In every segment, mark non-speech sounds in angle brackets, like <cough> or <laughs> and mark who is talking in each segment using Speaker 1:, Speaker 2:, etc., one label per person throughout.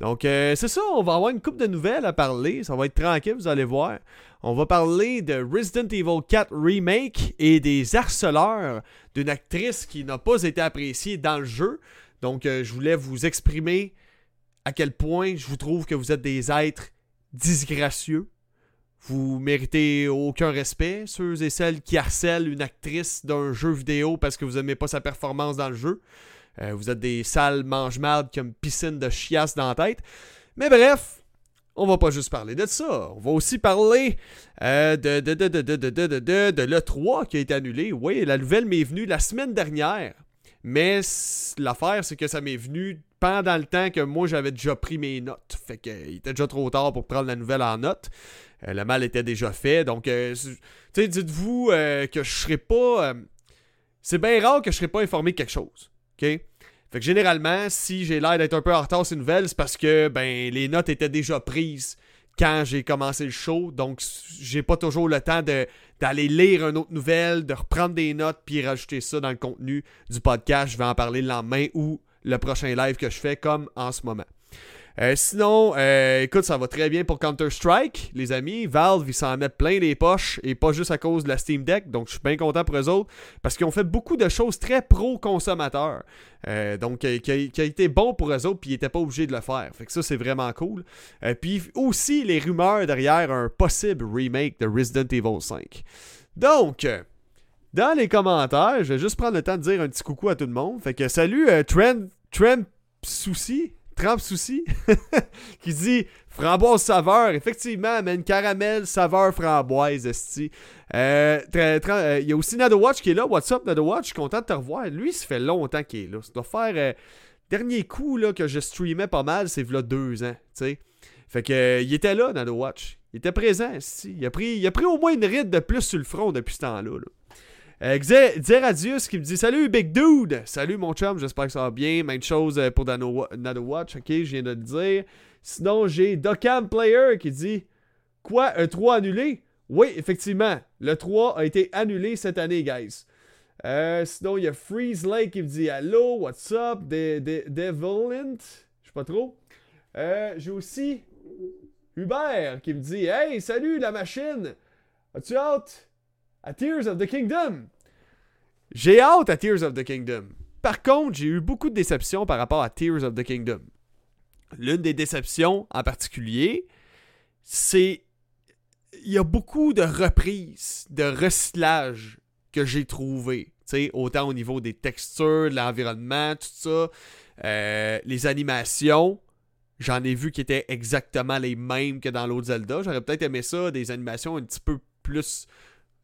Speaker 1: Donc, euh, c'est ça, on va avoir une coupe de nouvelles à parler. Ça va être tranquille, vous allez voir. On va parler de Resident Evil 4 Remake et des harceleurs d'une actrice qui n'a pas été appréciée dans le jeu. Donc, euh, je voulais vous exprimer à quel point je vous trouve que vous êtes des êtres disgracieux. Vous méritez aucun respect, ceux et celles qui harcèlent une actrice d'un jeu vidéo parce que vous n'aimez pas sa performance dans le jeu. Euh, vous êtes des sales mange-mardes qui ont piscine de chiasse dans la tête. Mais bref, on va pas juste parler de ça. On va aussi parler de, l'E3 qui a été annulé. Oui, la nouvelle m'est venue la semaine dernière. Mais l'affaire, c'est que ça m'est venu pendant le temps que moi j'avais déjà pris mes notes. Fait qu'il était déjà trop tard pour prendre la nouvelle en note. Euh, le mal était déjà fait. Donc, euh, tu sais, dites-vous que je serais pas. c'est bien rare que je serais pas informé de quelque chose. OK? Généralement, si j'ai l'air d'être un peu en retard sur une nouvelle, c'est parce que ben les notes étaient déjà prises quand j'ai commencé le show. Donc j'ai pas toujours le temps d'aller lire une autre nouvelle, de reprendre des notes puis rajouter ça dans le contenu du podcast. Je vais en parler le lendemain ou le prochain live que je fais comme en ce moment. Euh, sinon, euh, écoute, ça va très bien pour Counter-Strike, les amis. Valve, ils s'en mettent plein les poches et pas juste à cause de la Steam Deck. Donc, je suis bien content pour eux autres parce qu'ils ont fait beaucoup de choses très pro-consommateurs. Euh, donc, qui a, été bon pour eux autres puis ils n'étaient pas obligés de le faire. Fait que ça, c'est vraiment cool. puis aussi, les rumeurs derrière un possible remake de Resident Evil 5. Donc, dans les commentaires, je vais juste prendre le temps de dire un petit coucou à tout le monde. Fait que salut Trend, Trend Souci. Trump Souci, <laughs> qui dit framboise saveur. Effectivement, mais une caramel saveur framboise, esti. Euh, euh, il y a aussi Nado Watch qui est là. What's up, Nado Watch? Je suis content de te revoir. Lui, ça fait longtemps qu'il est là. Ça doit faire. Euh, dernier coup là, que je streamais pas mal, c'est là deux ans. Fait que il était là, Nado Watch. Il était présent, esti. Il a, pris, a pris au moins une ride de plus sur le front depuis ce temps-là. Là. Euh, qui me dit Salut Big Dude Salut mon chum, j'espère que ça va bien. Même chose euh, pour Nano, Watch, ok, je viens de le dire. Sinon, j'ai Docam Player qui dit Quoi, un 3 annulé? Oui, effectivement, le 3 a été annulé cette année, guys. Euh, sinon, il y a Freeze Lake qui me dit Allô, what's up, de, de, Je sais pas trop. Euh, j'ai aussi Hubert qui me dit Hey, salut la machine As-tu hâte? À Tears of the Kingdom. J'ai hâte à Tears of the Kingdom. Par contre, j'ai eu beaucoup de déceptions par rapport à Tears of the Kingdom. L'une des déceptions en particulier, c'est il y a beaucoup de reprises, de recyclage que j'ai trouvé. autant au niveau des textures, de l'environnement, tout ça. Euh, les animations, j'en ai vu qui étaient exactement les mêmes que dans l'autre Zelda. J'aurais peut-être aimé ça, des animations un petit peu plus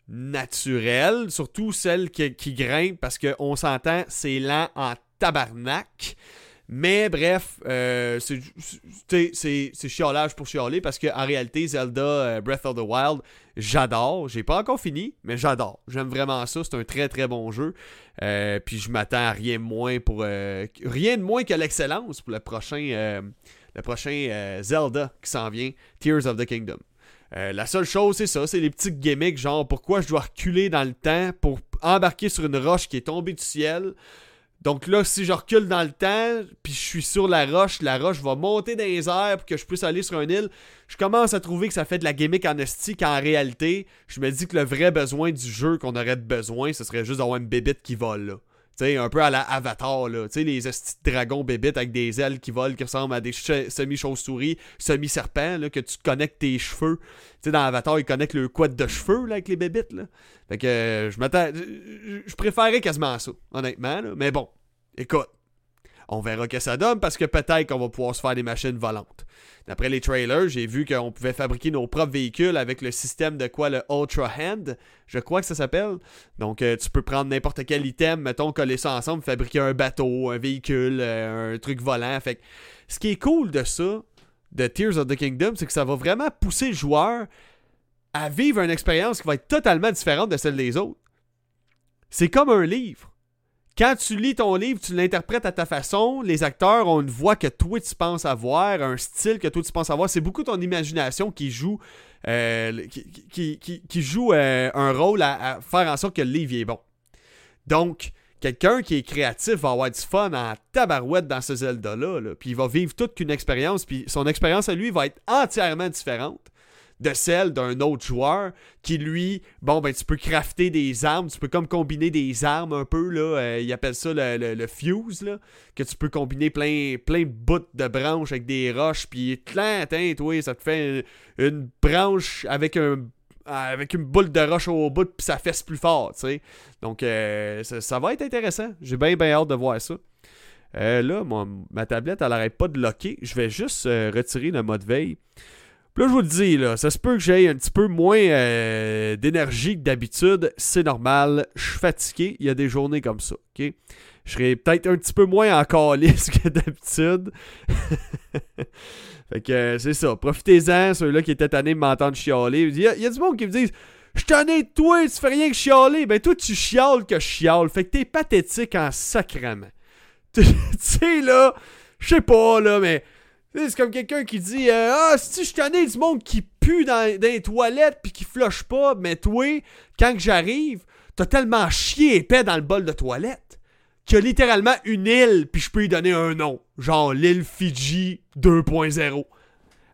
Speaker 1: naturelle, surtout celle qui, qui grimpe, parce qu'on s'entend, c'est lent en tabarnak. Mais bref, euh, c'est chiolage pour chialer parce qu'en réalité, Zelda euh, Breath of the Wild, j'adore. J'ai pas encore fini, mais j'adore. J'aime vraiment ça. C'est un très très bon jeu. Euh, puis je m'attends à rien moins pour rien de moins que l'excellence pour le prochain, le prochain Zelda qui s'en vient, Tears of the Kingdom. Euh, la seule chose, c'est ça, c'est les petites gimmicks, genre pourquoi je dois reculer dans le temps pour embarquer sur une roche qui est tombée du ciel. Donc là, si je recule dans le temps, puis je suis sur la roche, la roche va monter dans les airs pour que je puisse aller sur une île. Je commence à trouver que ça fait de la gimmick en réalité, je me dis que le vrai besoin du jeu qu'on aurait besoin, ce serait juste d'avoir une bébite qui vole là. Sais, un peu à la Avatar, là. Tu sais, les dragons bébites avec des ailes qui volent, qui ressemblent à des semi-chauves-souris, semi-serpents, là, que tu connectes tes cheveux. Tu dans Avatar, ils connectent le quad de cheveux, là, avec les bébites, là. Fait que, euh, je m'attends... Je préférais quasiment ça, honnêtement, là. Mais bon, écoute. On verra que ça donne parce que peut-être qu'on va pouvoir se faire des machines volantes. D'après les trailers, j'ai vu qu'on pouvait fabriquer nos propres véhicules avec le système de quoi le Ultra Hand, je crois que ça s'appelle. Donc euh, tu peux prendre n'importe quel item, mettons, coller ça ensemble, fabriquer un bateau, un véhicule, euh, un truc volant. Fait ce qui est cool de ça, de Tears of the Kingdom, c'est que ça va vraiment pousser le joueur à vivre une expérience qui va être totalement différente de celle des autres. C'est comme un livre. Quand tu lis ton livre, tu l'interprètes à ta façon. Les acteurs ont une voix que toi tu penses avoir, un style que toi tu penses avoir. C'est beaucoup ton imagination qui joue, euh, euh, un rôle à, faire en sorte que le livre est bon. Donc, quelqu'un qui est créatif va avoir du fun en tabarouette dans ce Zelda-là. là. Puis il va vivre toute qu'une expérience. Puis son expérience à lui va être entièrement différente de celle d'un autre joueur qui lui, bon ben tu peux crafter des armes, tu peux comme combiner des armes un peu là, euh, il appelle ça le, fuse là, que tu peux combiner plein plein de bouts de branches avec des roches puis clain, toi ça te fait une, branche avec un avec une boule de roche au bout puis ça fesse plus fort, tu sais. Donc euh, ça, va être intéressant. J'ai bien bien hâte de voir ça. Euh, là, mon- ma tablette, elle arrête pas de locker. Je vais juste euh, retirer le mode veille. Puis là, je vous le dis, là, ça se peut que j'aie un petit peu moins euh, d'énergie que d'habitude. C'est normal. Je suis fatigué. Il y a des journées comme ça. ok? Je serai peut-être un petit peu moins en calice <laughs> que d'habitude. fait que euh, c'est ça. Profitez-en, ceux-là qui étaient tannés de m'entendre chialer. Il y, a, du monde qui me disent Je tanné de toi, tu fais rien que chialer. Ben toi, tu chiales que je chiale. Fait que t'es pathétique en sacrament. <laughs> tu sais, là, je sais pas, là, mais. C'est comme quelqu'un qui dit euh, Ah, si je tanné du monde qui pue dans, les toilettes puis qui flush pas, mais toi, quand que j'arrive, t'as tellement chié épais dans le bol de toilette qu'il y a littéralement une île puis je peux lui donner un nom. Genre l'île Fiji 2.0.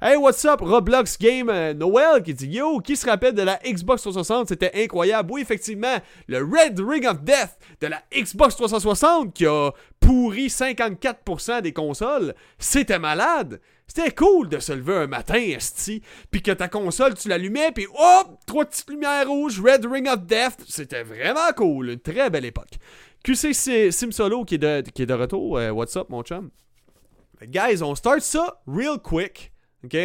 Speaker 1: Hey, what's up? Roblox Game euh, Noël qui dit Yo, qui se rappelle de la Xbox 360? C'était incroyable. Oui, effectivement, le Red Ring of Death de la Xbox 360 qui a pourri 54% des consoles. C'était malade. C'était cool de se lever un matin, esti, puis que ta console, tu l'allumais, puis hop, trois petites lumières rouges, Red Ring of Death. C'était vraiment cool. Une très belle époque. QC Sim- Solo qui est de, qui est de retour. Euh, what's up, mon chum? Guys, on start ça real quick. OK?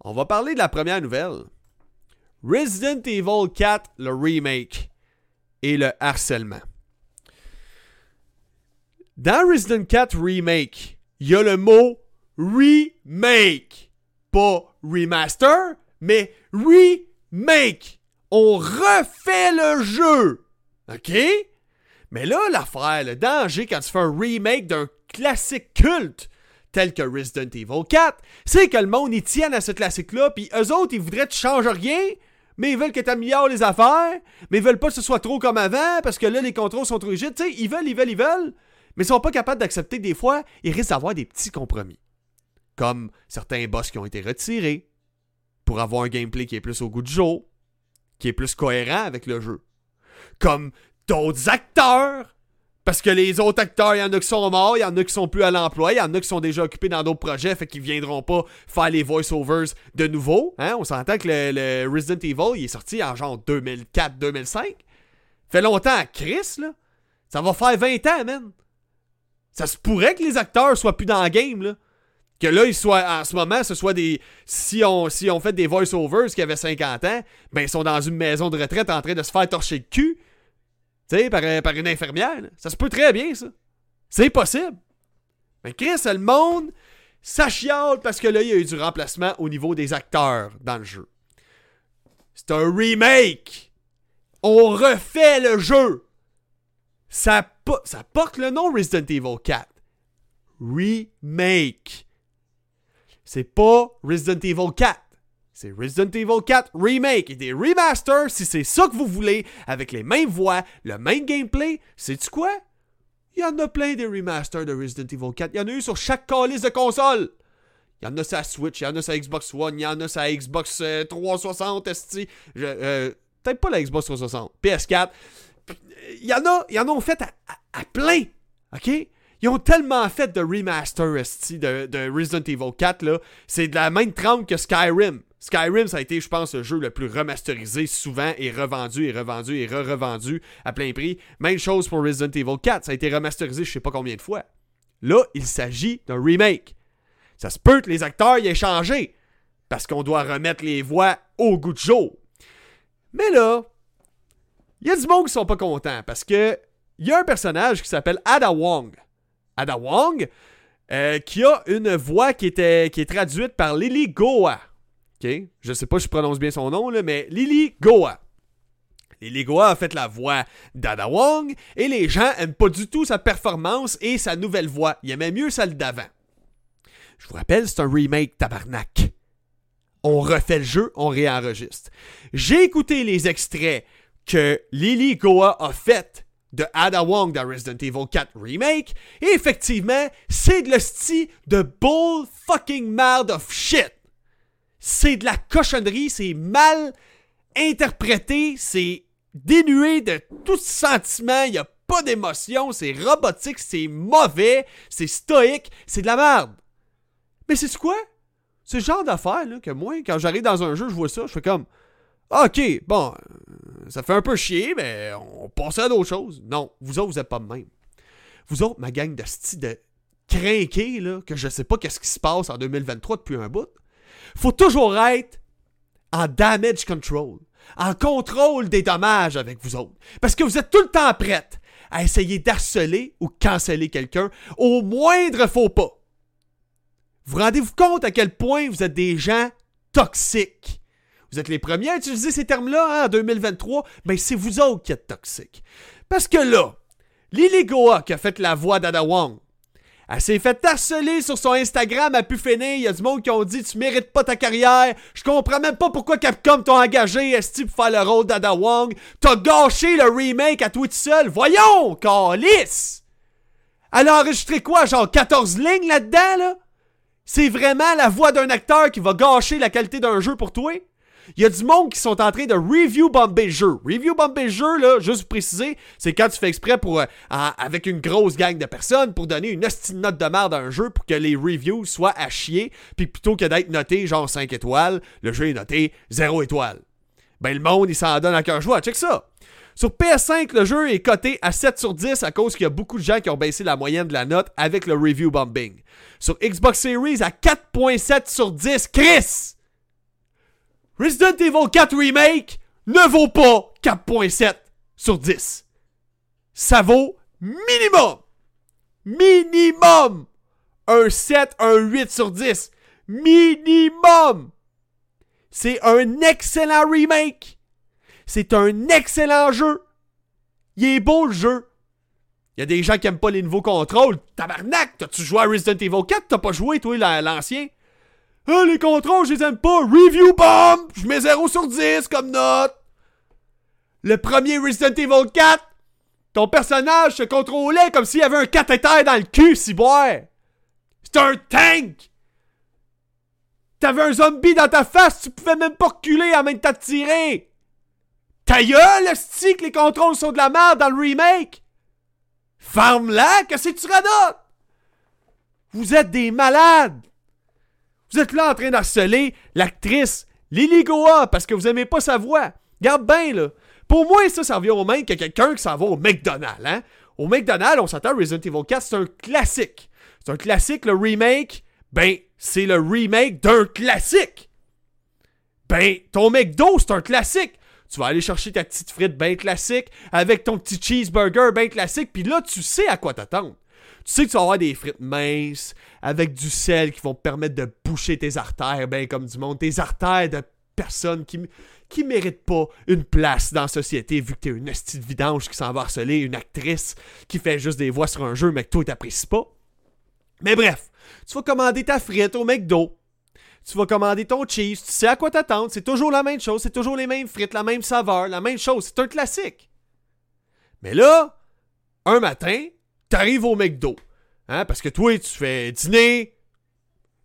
Speaker 1: On va parler de la première nouvelle. Resident Evil 4, le remake et le harcèlement. Dans Resident 4 Remake, il y a le mot remake. Pas remaster, mais remake. On refait le jeu. OK? Mais là, l'affaire, le danger quand tu fais un remake d'un classique culte tel que Resident Evil 4, c'est que le monde y tienne à ce classique-là, puis eux autres, ils voudraient que tu changes rien, mais ils veulent que tu améliores les affaires, mais ils veulent pas que ce soit trop comme avant, parce que là, les contrôles sont trop rigides. Tu sais, ils veulent, ils veulent, ils veulent, mais ils sont pas capables d'accepter des fois, ils risquent d'avoir des petits compromis. Comme certains boss qui ont été retirés, pour avoir un gameplay qui est plus au goût du jour, qui est plus cohérent avec le jeu. Comme d'autres acteurs. Parce que les autres acteurs, il y en a qui sont morts, il y en a qui sont plus à l'emploi, il y en a qui sont déjà occupés dans d'autres projets, fait qu'ils viendront pas faire les voice-overs de nouveau. Hein? On s'entend que le, Resident Evil, il est sorti en genre 2004-2005. Fait longtemps, Chris, là. Ça va faire 20 ans, man. Ça se pourrait que les acteurs soient plus dans le game, là. Que là, ils soient, en ce moment, ce soit des. Si on, si on fait des voice-overs qui avaient 50 ans, ben ils sont dans une maison de retraite en train de se faire torcher le cul. Tu par, une infirmière. Ça se peut très bien, ça. C'est possible. Mais Chris, le monde, ça parce que là, il y a eu du remplacement au niveau des acteurs dans le jeu. C'est un remake. On refait le jeu. Ça, ça porte le nom Resident Evil 4. Remake. C'est pas Resident Evil 4. C'est Resident Evil 4 Remake et des remasters si c'est ça que vous voulez, avec les mêmes voix, le même gameplay. Sais-tu quoi? Il y en a plein des remasters de Resident Evil 4. Il y en a eu sur chaque calice de console. Il y en a sur Switch, il y en a sur Xbox One, il y en a sur Xbox euh, 360, esti. Je- euh, Peut-être pas la Xbox 360, PS4. Il y en a, il y en ont fait à, plein. OK? Ils ont tellement fait de remaster esti, de, de Resident Evil 4, là. C'est de la même trempe que Skyrim. Skyrim, ça a été, je pense, le jeu le plus remasterisé souvent et revendu et revendu et re-revendu à plein prix. Même chose pour Resident Evil 4. Ça a été remasterisé je sais pas combien de fois. Là, il s'agit d'un remake. Ça se peut que les acteurs y aient changé. Parce qu'on doit remettre les voix au goût de jour. Mais là, il y a du monde qui sont pas contents parce que il y a un personnage qui s'appelle Ada Wong. Ada Wong, euh, qui a une voix qui, était, qui est traduite par Lily Goa. OK? Je sais pas si je prononce bien son nom, là, mais Lily Goa. Lily Goa a fait la voix d'Ada Wong et les gens aiment pas du tout sa performance et sa nouvelle voix. Ils aimaient mieux celle d'avant. Je vous rappelle, c'est un remake tabarnak. On refait le jeu, on réenregistre. J'ai écouté les extraits que Lily Goa a fait de Ada Wong dans Resident Evil 4 Remake. Et effectivement, c'est de l'hostie de bull fucking merde of shit. C'est de la cochonnerie, c'est mal interprété, c'est dénué de tout sentiment, il y a pas d'émotion, c'est robotique, c'est mauvais, c'est stoïque, c'est de la merde. Mais c'est quoi? C'est le genre d'affaire que moi, quand j'arrive dans un jeu, je vois ça, je fais comme OK, bon, euh, ça fait un peu chier, mais on passe à d'autres choses. Non, vous autres, vous êtes pas même. Vous autres, ma gang de style de crinqués, là, que je sais pas qu'est-ce qui se passe en 2023 depuis un bout, faut toujours être en damage control, en contrôle des dommages avec vous autres. Parce que vous êtes tout le temps prête à essayer d'harceler ou canceller quelqu'un au moindre faux pas. Vous rendez-vous compte à quel point vous êtes des gens toxiques? Vous êtes les premiers à utiliser ces termes-là hein, en 2023, mais c'est vous autres qui êtes toxiques. Parce que là, Lily qui a fait la voix d'Ada Wong, elle s'est fait harceler sur son Instagram à pu finir. Il y a du monde qui ont dit Tu mérites pas ta carrière. Je comprends même pas pourquoi Capcom t'a engagé Esti pour faire le rôle d'Ada Wong. T'as gâché le remake à toi tout seul. Voyons, Calice! Elle a enregistré quoi, genre 14 lignes là-dedans, là? C'est vraiment la voix d'un acteur qui va gâcher la qualité d'un jeu pour toi? Il y a du monde qui sont en train de review bomber le jeu. Review bomber le jeu, là, juste pour préciser, c'est quand tu fais exprès pour, euh, avec une grosse gang de personnes pour donner une estime note de merde à un jeu pour que les reviews soient à chier, puis plutôt que d'être noté genre 5 étoiles, le jeu est noté 0 étoiles. Ben le monde, il s'en donne à cœur joie. Check ça! Sur PS5, le jeu est coté à 7 sur 10 à cause qu'il y a beaucoup de gens qui ont baissé la moyenne de la note avec le review bombing. Sur Xbox Series à 4.7 sur 10. Chris! Resident Evil 4 Remake ne vaut pas 4.7 sur 10. Ça vaut minimum, minimum, un 7, un 8 sur 10. Minimum. C'est un excellent remake. C'est un excellent jeu. Il est beau le jeu. Il y a des gens qui aiment pas les nouveaux contrôles. Tabarnak, t'as-tu joué à Resident Evil 4? T'as pas joué, toi, l'ancien? Ah, les contrôles, je les aime pas. Review bomb! Je mets 0 sur 10 comme note. Le premier Resident Evil 4, ton personnage se contrôlait comme s'il y avait un cathéter dans le cul, si boire. C'était un tank! T'avais un zombie dans ta face, tu pouvais même pas reculer à même de tirer! Ta gueule, stick, les contrôles sont de la merde dans le remake! Ferme-la, que c'est tu radotes? Vous êtes des malades! Vous êtes là en train d'harceler l'actrice Lily Goa parce que vous aimez pas sa voix. Garde bien, là. Pour moi, ça, ça revient au même que quelqu'un qui s'en va au McDonald's, hein. Au McDonald's, on s'attend Resident Evil 4, c'est un classique. C'est un classique, le remake, ben, c'est le remake d'un classique. Ben, ton McDo, c'est un classique. Tu vas aller chercher ta petite frite bien classique avec ton petit cheeseburger bien classique, puis là, tu sais à quoi t'attendre. Tu sais que tu vas avoir des frites minces avec du sel qui vont te permettre de boucher tes artères, ben comme du monde. Tes artères de personnes qui, qui méritent pas une place dans la société vu que t'es une hostie de vidange qui s'en va harceler une actrice qui fait juste des voix sur un jeu mais que toi t'apprécies pas. Mais bref, tu vas commander ta frite au McDo. Tu vas commander ton cheese, tu sais à quoi t'attendre, c'est toujours la même chose, c'est toujours les mêmes frites, la même saveur, la même chose, c'est un classique. Mais là, un matin, t'arrives au McDo. Hein, parce que toi, tu fais dîner,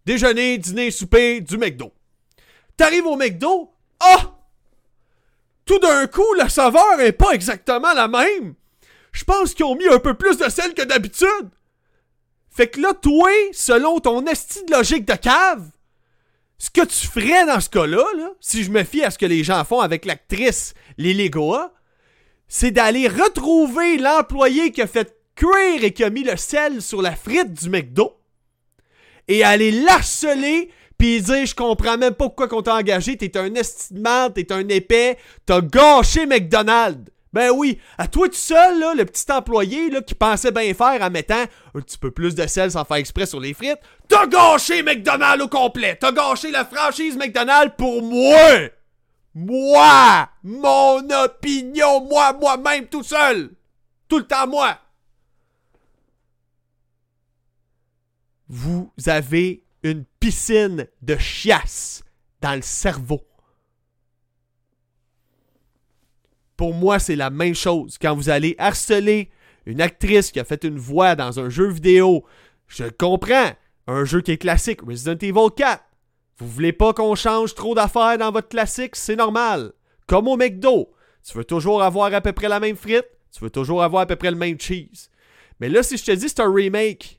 Speaker 1: déjeuner, dîner, souper, du McDo. T'arrives au McDo, ah! Tout d'un coup, la saveur est pas exactement la même. Je pense qu'ils ont mis un peu plus de sel que d'habitude. Fait que là, toi, selon ton esti de logique de cave, ce que tu ferais dans ce cas-là, là, si je me fie à ce que les gens font avec l'actrice Lily Goa, c'est d'aller retrouver l'employé qui a fait cuire et qui a mis le sel sur la frite du McDo et aller l'harceler puis dire je comprends même pas pourquoi qu'on t'a engagé, t'es un estimant, t'es un épais, t'as gâché McDonald's. Ben oui, à toi tout seul, là, le petit employé là, qui pensait bien faire en mettant un petit peu plus de sel sans faire exprès sur les frites, t'as gâché McDonald's au complet, t'as gâché la franchise McDonald's pour moi! Moi! Mon opinion, moi, moi-même tout seul! Tout le temps moi! Vous avez une piscine de chiasse dans le cerveau. Pour moi, c'est la même chose. Quand vous allez harceler une actrice qui a fait une voix dans un jeu vidéo, je comprends. Un jeu qui est classique, Resident Evil 4. Vous voulez pas qu'on change trop d'affaires dans votre classique, c'est normal. Comme au McDo. Tu veux toujours avoir à peu près la même frite, tu veux toujours avoir à peu près le même cheese. Mais là, si je te dis c'est un remake,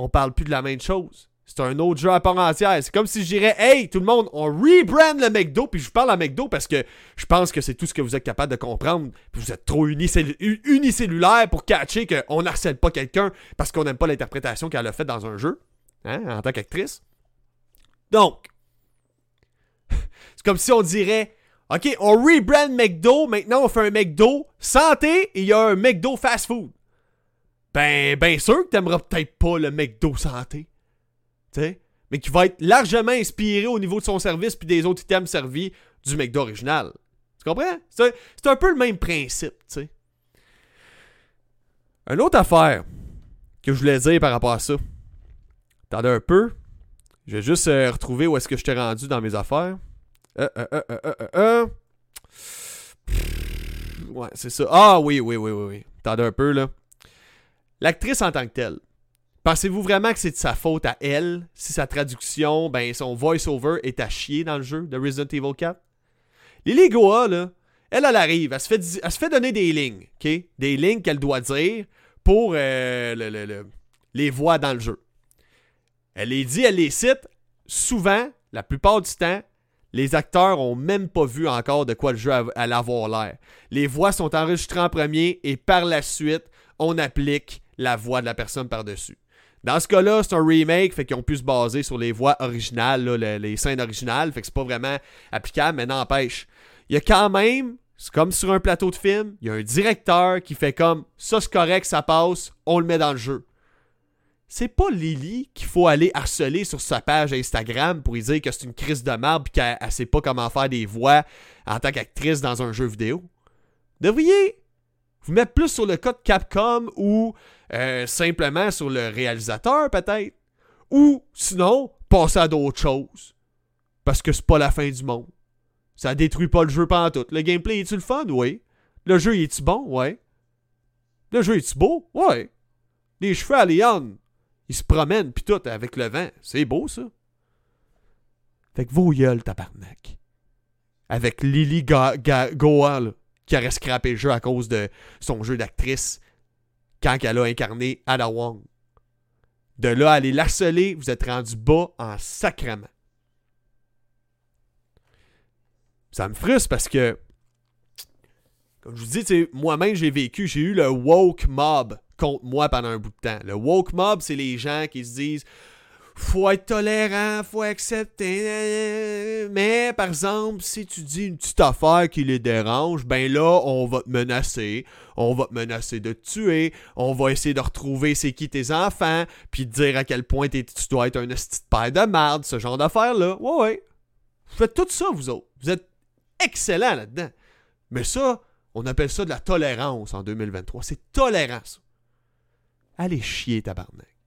Speaker 1: on parle plus de la même chose. C'est un autre jeu à part entière. C'est comme si je dirais Hey, tout le monde, on rebrand le McDo, puis je parle à McDo parce que je pense que c'est tout ce que vous êtes capable de comprendre. vous êtes trop unicellulaire pour catcher qu'on n'harcèle pas quelqu'un parce qu'on n'aime pas l'interprétation qu'elle a faite dans un jeu, hein, en tant qu'actrice. Donc, <laughs> c'est comme si on dirait OK, on rebrand McDo, maintenant on fait un McDo santé et il y a un McDo fast food. Ben, ben sûr que t'aimeras peut-être pas le McDo santé mais qui va être largement inspiré au niveau de son service puis des autres items servis du McDo original. Tu comprends? C'est un, peu le même principe, tu sais. Une autre affaire que je voulais dire par rapport à ça. Attendez un peu. Je vais juste euh, retrouver où est-ce que je t'ai rendu dans mes affaires. Euh, euh. Ouais, c'est ça. Ah oui, oui, oui, oui, oui. Attendez un peu, là. L'actrice en tant que telle. Pensez-vous vraiment que c'est de sa faute à elle si sa traduction, ben son voice-over est à chier dans le jeu de Resident Evil 4? Lily Goa, là, elle, elle arrive, elle se fait, donner des lignes? Des lignes qu'elle doit dire pour euh, les voix dans le jeu. Elle les dit, elle les cite. Souvent, la plupart du temps, les acteurs ont même pas vu encore de quoi le jeu allait avoir l'air. Les voix sont enregistrées en premier et par la suite, on applique la voix de la personne par-dessus. Dans ce cas-là, c'est un remake, fait qu'ils ont pu se baser sur les voix originales, les, scènes originales, fait que c'est pas vraiment applicable, mais n'empêche. Il y a quand même, c'est comme sur un plateau de film, il y a un directeur qui fait comme ça c'est correct, ça passe, on le met dans le jeu. C'est pas Lily qu'il faut aller harceler sur sa page Instagram pour lui dire que c'est une crise de merde et qu'elle sait pas comment faire des voix en tant qu'actrice dans un jeu vidéo. Devriez vous mettre plus sur le cas de Capcom ou euh, simplement sur le réalisateur, peut-être. Ou sinon, passer à d'autres choses. Parce que c'est pas la fin du monde. Ça détruit pas le jeu pendant tout. Le gameplay est-tu le fun? Oui. Le jeu est-tu bon? Ouais. Le jeu est-tu beau? Ouais. Les cheveux à Leon, ils se promènent pis tout avec le vent. C'est beau ça. Fait que vos gueules, tabarnak. Avec Lily Goa, qui aurait scrappé le jeu à cause de son jeu d'actrice quand elle a incarné Ada Wong. De là à aller l'harceler, vous êtes rendu bas en sacrement. Ça me frustre parce que, comme je vous dis, moi-même j'ai vécu, j'ai eu le woke mob contre moi pendant un bout de temps. Le woke mob, c'est les gens qui se disent faut être tolérant, faut accepter. Mais par exemple, si tu dis une petite affaire qui les dérange, ben là, on va te menacer. On va te menacer de te tuer. On va essayer de retrouver c'est qui tes enfants, puis de dire à quel point tu dois être un petit père de merde, ce genre d'affaires-là. Ouais, ouais. Vous faites tout ça, vous autres. Vous êtes excellents là-dedans. Mais ça, on appelle ça de la tolérance en 2023. C'est tolérance. Allez chier, tabarnak.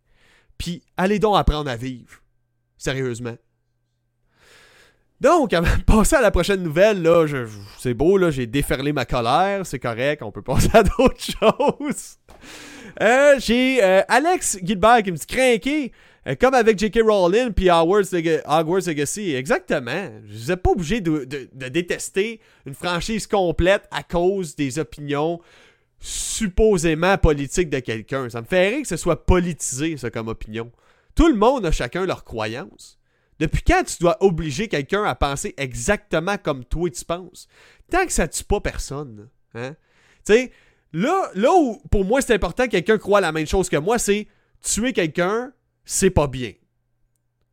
Speaker 1: Puis allez donc apprendre à vivre. Sérieusement. Donc, avant de passer à la prochaine nouvelle, là, c'est beau, là, j'ai déferlé ma colère, c'est correct, on peut passer <laughs> à d'autres choses. Euh, j'ai euh, Alex Gilbert qui me dit craquer, euh, comme avec J.K. Rowling puis Hogwarts, Legacy. Exactement. Je ai pas obligé de, détester une franchise complète à cause des opinions supposément politique de quelqu'un. Ça me fait rire que ce soit politisé, ça, comme opinion. Tout le monde a chacun leur croyance. Depuis quand tu dois obliger quelqu'un à penser exactement comme toi tu penses? Tant que ça tue pas personne. Hein? Tu sais, là, là où pour moi c'est important que quelqu'un croit la même chose que moi, c'est tuer quelqu'un, c'est pas bien.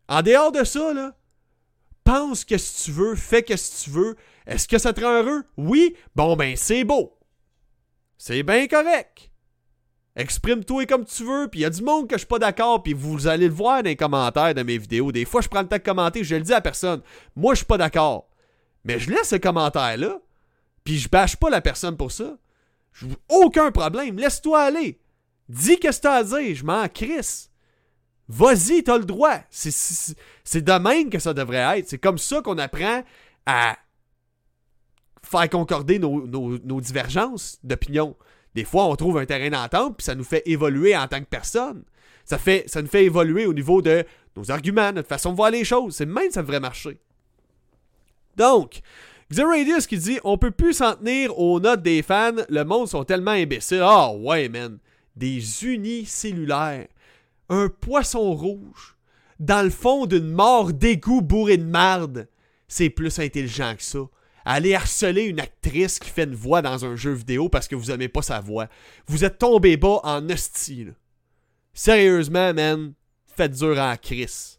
Speaker 1: En dehors de ça, là, pense que tu veux, fais que tu veux. Est-ce que ça te rend heureux? Oui? Bon ben c'est beau. C'est bien correct. Exprime-toi comme tu veux, puis il y a du monde que je suis pas d'accord, puis vous allez le voir dans les commentaires de mes vidéos. Des fois, je prends le temps de commenter, je le dis à personne. Moi, je suis pas d'accord. Mais je laisse ce commentaire-là, puis je bâche pas la personne pour ça. Aucun problème, laisse-toi aller. Dis ce que t'as à dire, je m'en crisse. Vas-y, t'as le droit. C'est de même que ça devrait être. C'est comme ça qu'on apprend à faire concorder nos, divergences d'opinion. Des fois, on trouve un terrain d'entente, puis ça nous fait évoluer en tant que personne. Ça, fait, ça nous fait évoluer au niveau de nos arguments, notre façon de voir les choses. C'est même ça devrait marcher. Donc, Xeradius qui dit On peut plus s'en tenir aux notes des fans, le monde sont tellement imbéciles. Ah ouais, man. Des unicellulaires. Un poisson rouge. Dans le fond d'une mort d'égout bourré de marde. C'est plus intelligent que ça. Aller harceler une actrice qui fait une voix dans un jeu vidéo parce que vous aimez pas sa voix. Vous êtes tombé bas en hostie. Sérieusement, man. Faites dur en Chris.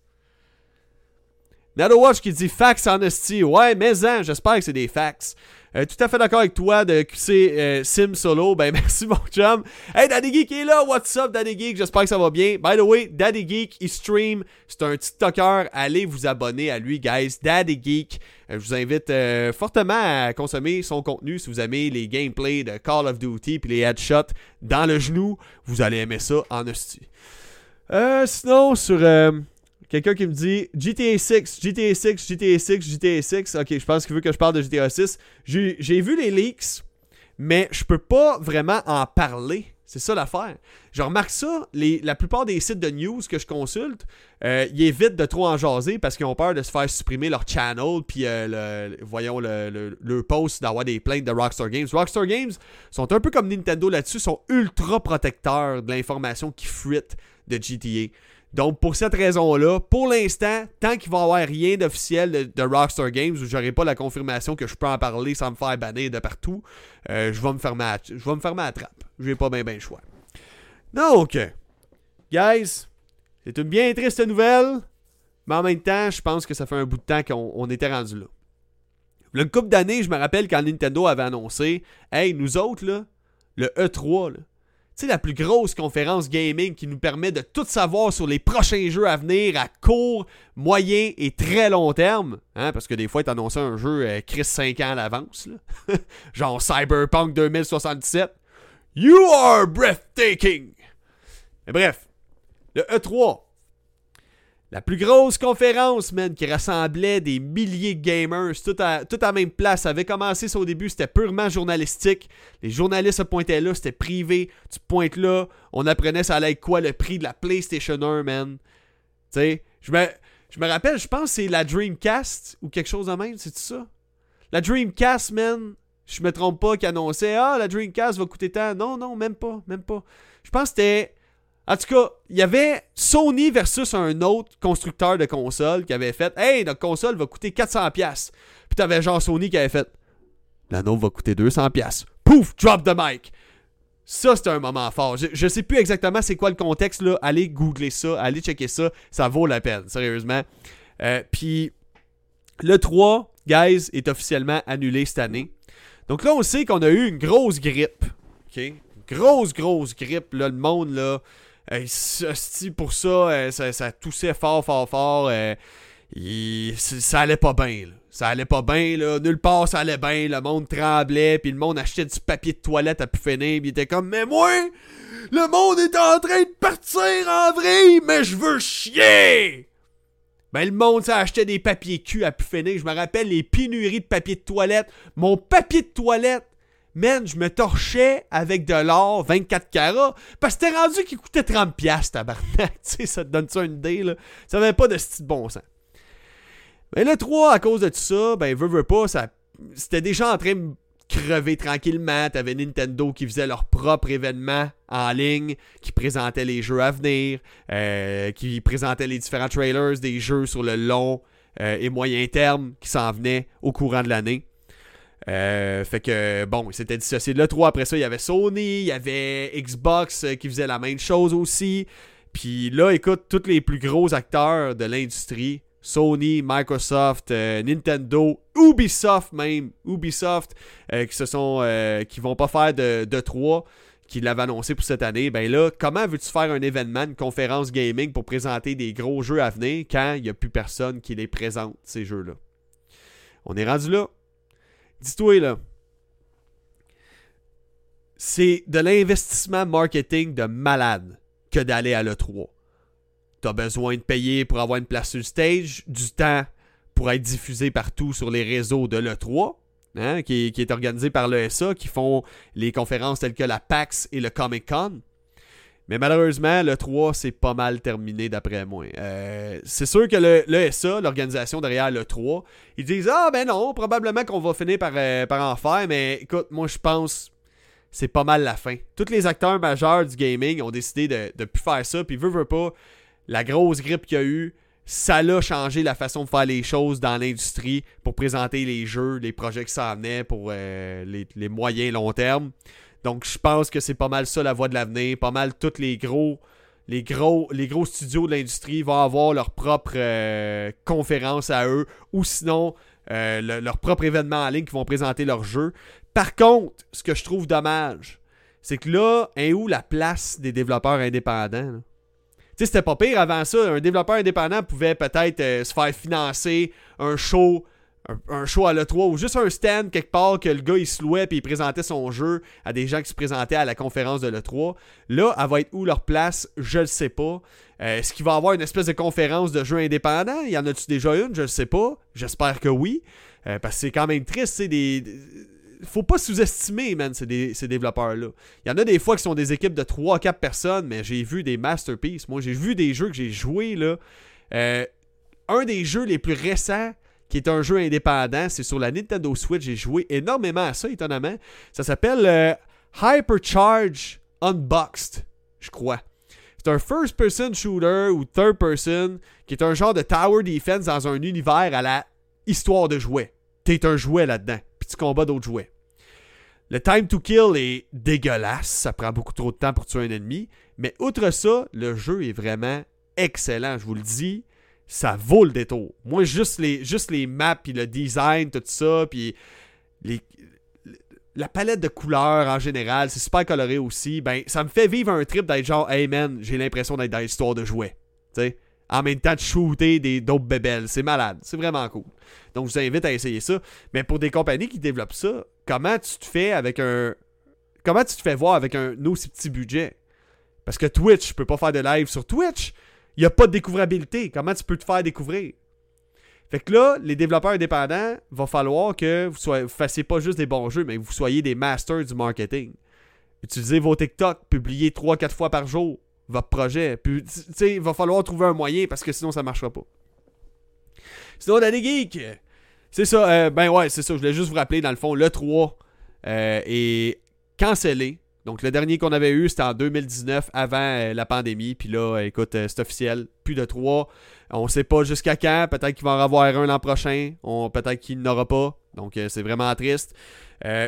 Speaker 1: Watch qui dit Fax Honesty. Ouais, mais hein, j'espère que c'est des fax. Euh, tout à fait d'accord avec toi de QC euh, Sim Solo. Ben <laughs> merci mon chum. Hey Daddy Geek est là. What's up Daddy Geek? J'espère que ça va bien. By the way, Daddy Geek, il stream. C'est un TikToker. Allez vous abonner à lui, guys. Daddy Geek. Euh, je vous invite fortement à consommer son contenu si vous aimez les gameplays de Call of Duty puis les headshots dans le genou. Vous allez aimer ça en hostie. sinon, sur Quelqu'un qui me dit GTA 6, GTA 6, GTA 6, GTA 6. Ok, je pense qu'il veut que je parle de GTA 6. J'ai vu les leaks, mais je peux pas vraiment en parler. C'est ça l'affaire. Je remarque ça, la plupart des sites de news que je consulte, euh, ils évitent de trop en jaser parce qu'ils ont peur de se faire supprimer leur channel, puis euh, le, voyons le, le, post d'avoir des plaintes de Rockstar Games. Rockstar Games sont un peu comme Nintendo là-dessus, sont ultra protecteurs de l'information qui fuite de GTA. Donc, pour cette raison-là, pour l'instant, tant qu'il va y avoir rien d'officiel de, Rockstar Games, où j'aurai pas la confirmation que je peux en parler sans me faire bannir de partout, euh, je vais me fermer à, je vais la trappe. Je n'ai pas bien ben le choix. Donc, guys, c'est une bien triste nouvelle, mais en même temps, je pense que ça fait un bout de temps qu'on était rendu là. Une couple d'années, je me rappelle quand Nintendo avait annoncé Hey, nous autres, là, le E3, là, c'est la plus grosse conférence gaming qui nous permet de tout savoir sur les prochains jeux à venir à court, moyen et très long terme. Hein, parce que des fois, ils annoncé un jeu euh, Chris 5 ans à l'avance. <laughs> Genre Cyberpunk 2077. You are breathtaking! Mais bref, le E3, la plus grosse conférence, man, qui rassemblait des milliers de gamers, tout à, tout même place. Ça avait commencé au début, c'était purement journalistique. Les journalistes se pointaient là, c'était privé. Tu pointes là, on apprenait ça allait être quoi le prix de la PlayStation 1, man. Tu sais, je me, je me rappelle, je pense que c'est la Dreamcast ou quelque chose de même, c'est ça? La Dreamcast, man, je me trompe pas, qui annonçait Ah, la Dreamcast va coûter tant. Non, non, même pas, même pas. Je pense que c'était en tout cas, il y avait Sony versus un autre constructeur de console qui avait fait Hey, notre console va coûter 400$. Puis t'avais genre Sony qui avait fait La nôtre va coûter 200$. Pouf, drop the mic. Ça, c'était un moment fort. Je, je sais plus exactement c'est quoi le contexte, là. Allez googler ça, allez checker ça. Ça vaut la peine, sérieusement. Euh, puis, le 3, guys, est officiellement annulé cette année. Donc là, on sait qu'on a eu une grosse grippe. OK? Grosse, grosse grippe. Là, le monde, là, pour ça, euh, ça, ça, toussait fort, fort, fort. Euh, ça allait pas bien. Ça allait pas bien. Là. Nulle part ça allait bien. Le monde tremblait. Puis le monde achetait du papier de toilette à pu finir. Puis il était comme Mais moi, le monde est en train de partir en vrai, mais je veux chier. Ben, le monde ça achetait des papiers cul à pu finir. Je me rappelle les pénuries de papier de toilette. Mon papier de toilette man, je me torchais avec de l'or 24 carats parce que t'es rendu qui coûtait 30$, tabarnak. <laughs> tu sais, ça te donne ça une idée, là? Ça avait pas de style bon sens. Mais le 3, à cause de tout ça, ben, veut, veut pas, ça, c'était déjà en train de crever tranquillement. T'avais Nintendo qui faisait leur propre événement en ligne, qui présentait les jeux à venir, euh, qui présentait les différents trailers des jeux sur le long euh, et moyen terme qui s'en venaient au courant de l'année. Euh, fait que bon, c'était dissocié de le 3. Après ça, il y avait Sony, il y avait Xbox euh, qui faisait la même chose aussi. Puis là, écoute, tous les plus gros acteurs de l'industrie, Sony, Microsoft, euh, Nintendo, Ubisoft même, Ubisoft, qui se vont pas faire de, de 3, qui l'avaient annoncé pour cette année. Ben là, comment veux-tu faire un événement, une conférence gaming pour présenter des gros jeux à venir quand il n'y a plus personne qui les présente, ces jeux-là? On est rendu là. Dis-toi là. C'est de l'investissement marketing de malade que d'aller à l'E3. T'as besoin de payer pour avoir une place sur le stage, du temps pour être diffusé partout sur les réseaux de l'E3. hein, qui, qui, est organisé par l'ESA, qui font les conférences telles que la PAX et le Comic Con. Mais malheureusement, le 3, c'est pas mal terminé d'après moi. Euh, c'est sûr que l'ESA, l'organisation derrière le 3, ils disent Ah ben non, probablement qu'on va finir par, euh, par en faire, mais écoute, moi je pense c'est pas mal la fin. Tous les acteurs majeurs du gaming ont décidé de ne plus faire ça, puis veut, veut pas, la grosse grippe qu'il y a eu, ça a changé la façon de faire les choses dans l'industrie pour présenter les jeux, les projets que ça amenait pour euh, les, les, moyens long terme. Donc je pense que c'est pas mal ça la voie de l'avenir. Pas mal tous les gros. Les gros, studios de l'industrie vont avoir leur propre euh, conférence à eux ou sinon euh, leur propre événement en ligne qui vont présenter leurs jeux. Par contre, ce que je trouve dommage, c'est que là, est où la place des développeurs indépendants? Tu sais, c'était pas pire avant ça. Un développeur indépendant pouvait peut-être euh, se faire financer un show un, show à l'E3 ou juste un stand quelque part que le gars il se louait puis il présentait son jeu à des gens qui se présentaient à la conférence de l'E3. Là, elle va être où leur place? Je le sais pas. Euh, est-ce qu'il va y avoir une espèce de conférence de jeux indépendants? Y en a-tu déjà une? Je le sais pas. J'espère que oui. Euh, parce que c'est quand même triste, c'est des. Faut pas sous-estimer, man, ces, développeurs-là. Il y en a des fois qui sont des équipes de 3-4 personnes, mais j'ai vu des masterpieces. Moi, j'ai vu des jeux que j'ai joués, là. Euh, un des jeux les plus récents qui est un jeu indépendant. C'est sur la Nintendo Switch. J'ai joué énormément à ça, étonnamment. Ça s'appelle euh, Hypercharge Unboxed, je crois. C'est un first-person shooter ou third-person qui est un genre de tower defense dans un univers à la histoire de jouets. T'es un jouet là-dedans, puis tu combats d'autres jouets. Le time to kill est dégueulasse, ça prend beaucoup trop de temps pour tuer un ennemi, mais outre ça, le jeu est vraiment excellent, je vous le dis ça vaut le détour. Moi, juste les, juste les maps, puis le design, tout ça, puis les, la palette de couleurs en général, c'est super coloré aussi. Ben, ça me fait vivre un trip d'être genre, hey man, j'ai l'impression d'être dans l'histoire de jouets. En même temps de shooter des d'autres bébelles. C'est malade. C'est vraiment cool. Donc, je vous invite à essayer ça. Mais pour des compagnies qui développent ça, comment tu te fais avec un. Comment tu te fais voir avec un aussi petit budget? Parce que Twitch, je peux pas faire de live sur Twitch. Il n'y a pas de découvrabilité. Comment tu peux te faire découvrir? Fait que là, les développeurs indépendants, va falloir que vous ne fassiez pas juste des bons jeux, mais que vous soyez des masters du marketing. Utilisez vos TikTok, publiez 3-4 fois par jour votre projet. Il va falloir trouver un moyen parce que sinon, ça ne marchera pas. Sinon, Danny Geek, c'est ça. Euh, ben ouais, c'est ça. Je voulais juste vous rappeler, dans le fond, le 3 euh, est cancellé. Donc, le dernier qu'on avait eu, c'était en 2019, avant euh, la pandémie. Puis là, écoute, euh, c'est officiel, plus de trois. On sait pas jusqu'à quand. Peut-être qu'il va en avoir un l'an prochain. Peut-être qu'il n'aura pas. Donc, euh, c'est vraiment triste.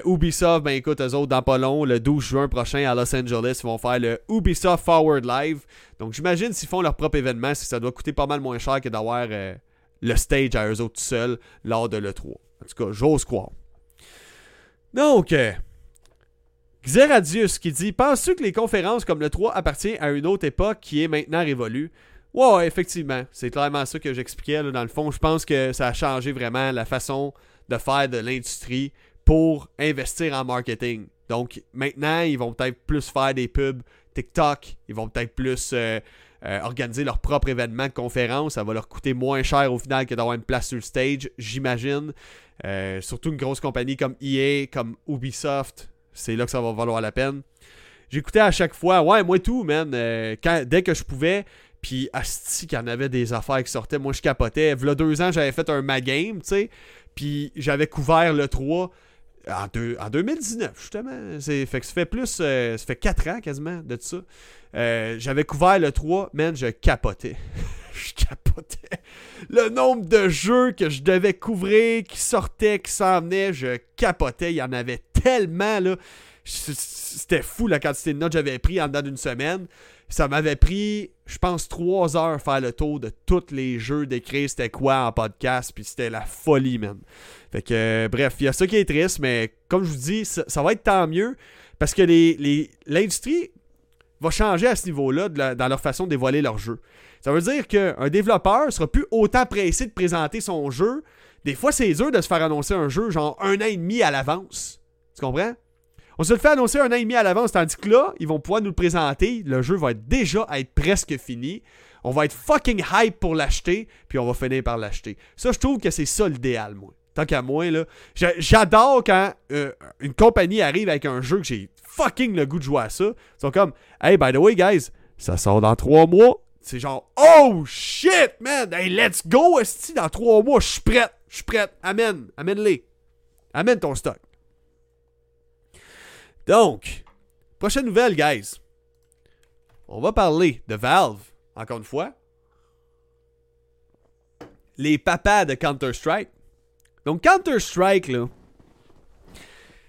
Speaker 1: Ubisoft, ben écoute, eux autres, dans pas long, le 12 juin prochain à Los Angeles, ils vont faire le Ubisoft Forward Live. Donc, j'imagine s'ils font leur propre événement, ça doit coûter pas mal moins cher que d'avoir le stage à eux autres seuls lors de l'E3. En tout cas, j'ose croire. Donc, Xeradius qui dit Penses-tu que les conférences comme le 3 appartiennent à une autre époque qui est maintenant révolue? Ouais, effectivement. C'est clairement ça que j'expliquais. Dans le fond, je pense que ça a changé vraiment la façon de faire de l'industrie pour investir en marketing. Donc maintenant, ils vont peut-être plus faire des pubs TikTok. Ils vont peut-être plus euh, euh, organiser leur propre événement de conférence. Ça va leur coûter moins cher au final que d'avoir une place sur le stage, j'imagine. Euh, surtout une grosse compagnie comme EA, comme Ubisoft, c'est là que ça va valoir la peine. J'écoutais à chaque fois, ouais, moi tout, man. Euh, dès que je pouvais, puis asti qu'il y en avait des affaires qui sortaient, moi je capotais. V'là deux ans, j'avais fait un Magame, tu sais, puis j'avais couvert le 3 en, en 2019, justement. Fait que ça fait plus, euh, ça fait 4 ans quasiment de ça. Euh, j'avais couvert le 3, man, je capotais. <laughs> je capotais. Le nombre de jeux que je devais couvrir, qui sortaient, qui s'en venaient, je capotais. Il y en avait tellement, là. C'était fou la quantité de notes que j'avais pris en dedans d'une semaine. Ça m'avait pris, je pense, trois heures faire le tour de tous les jeux d'écrire c'était quoi en podcast, puis c'était la folie, man. Fait que, euh, bref, il y a ça qui est triste, mais comme je vous dis, ça, va être tant mieux parce que l'industrie va changer à ce niveau-là dans leur façon de dévoiler leur jeu. Ça veut dire qu'un développeur sera plus autant pressé de présenter son jeu. Des fois, c'est dur de se faire annoncer un jeu genre un an et demi à l'avance. Tu comprends? On se le fait annoncer un an et demi à l'avance, tandis que là, ils vont pouvoir nous le présenter. Le jeu va déjà être presque fini. On va être fucking hype pour l'acheter, puis on va finir par l'acheter. Ça, je trouve que c'est ça l'idéal, moi. Tant qu'à moi, là. J'adore quand euh, une compagnie arrive avec un jeu que j'ai fucking le goût de jouer à ça. Ils sont comme, hey, by the way, guys, ça sort dans trois mois. C'est genre, oh shit, man! Hey, let's go, esti, dans trois mois, je suis prête, je suis prête. Amène, amène-les. Amène ton stock. Donc, prochaine nouvelle, guys. On va parler de Valve, encore une fois. Les papas de Counter-Strike. Donc, Counter-Strike, là,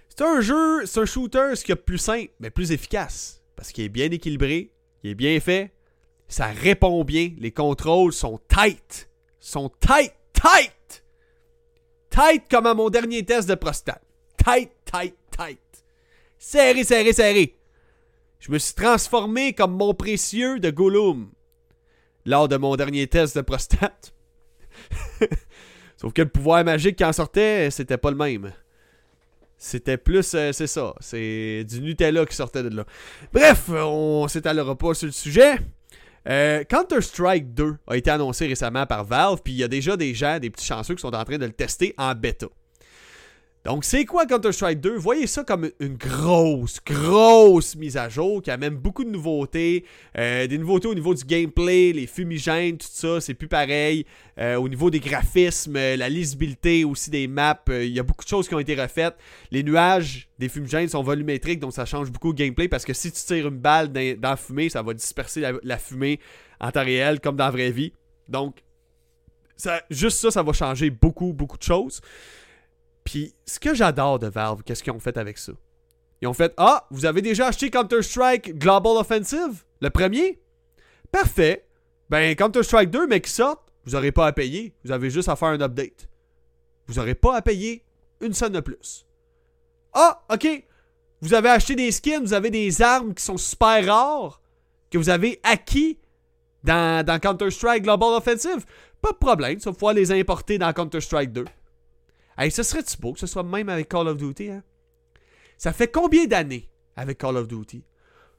Speaker 1: c'est un jeu, c'est un shooter, ce qui est plus simple, mais plus efficace. Parce qu'il est bien équilibré, il est bien fait, ça répond bien, les contrôles sont tight. Sont tight, tight! Tight comme à mon dernier test de prostate. Tight, tight, tight. Serré, serré, serré. Je me suis transformé comme mon précieux de Gollum lors de mon dernier test de prostate. <laughs> Sauf que le pouvoir magique qui en sortait, c'était pas le même. C'était plus, euh, c'est ça, c'est du Nutella qui sortait de là. Bref, on s'étalera pas sur le sujet. Euh, Counter-Strike 2 a été annoncé récemment par Valve, puis il y a déjà des gens, des petits chanceux qui sont en train de le tester en bêta. Donc, c'est quoi Counter-Strike 2 Voyez ça comme une grosse, grosse mise à jour qui amène beaucoup de nouveautés. Euh, des nouveautés au niveau du gameplay, les fumigènes, tout ça, c'est plus pareil. Euh, au niveau des graphismes, la lisibilité aussi des maps, il y a beaucoup de choses qui ont été refaites. Les nuages des fumigènes sont volumétriques, donc ça change beaucoup le gameplay parce que si tu tires une balle dans, la fumée, ça va disperser la, fumée en temps réel comme dans la vraie vie. Donc, juste ça, ça va changer beaucoup, beaucoup de choses. Puis, ce que j'adore de Valve, qu'est-ce qu'ils ont fait avec ça? Ils ont fait Ah, vous avez déjà acheté Counter-Strike Global Offensive, le premier Parfait. Ben, Counter-Strike 2, mais qui sort, vous n'aurez pas à payer. Vous avez juste à faire un update. Vous n'aurez pas à payer une scène de plus. Ah, ok. Vous avez acheté des skins, vous avez des armes qui sont super rares, que vous avez acquis dans, dans Counter-Strike Global Offensive. Pas de problème, ça va pouvoir les importer dans Counter-Strike 2. Hey, ce serait-tu beau que ce soit même avec Call of Duty, hein? Ça fait combien d'années avec Call of Duty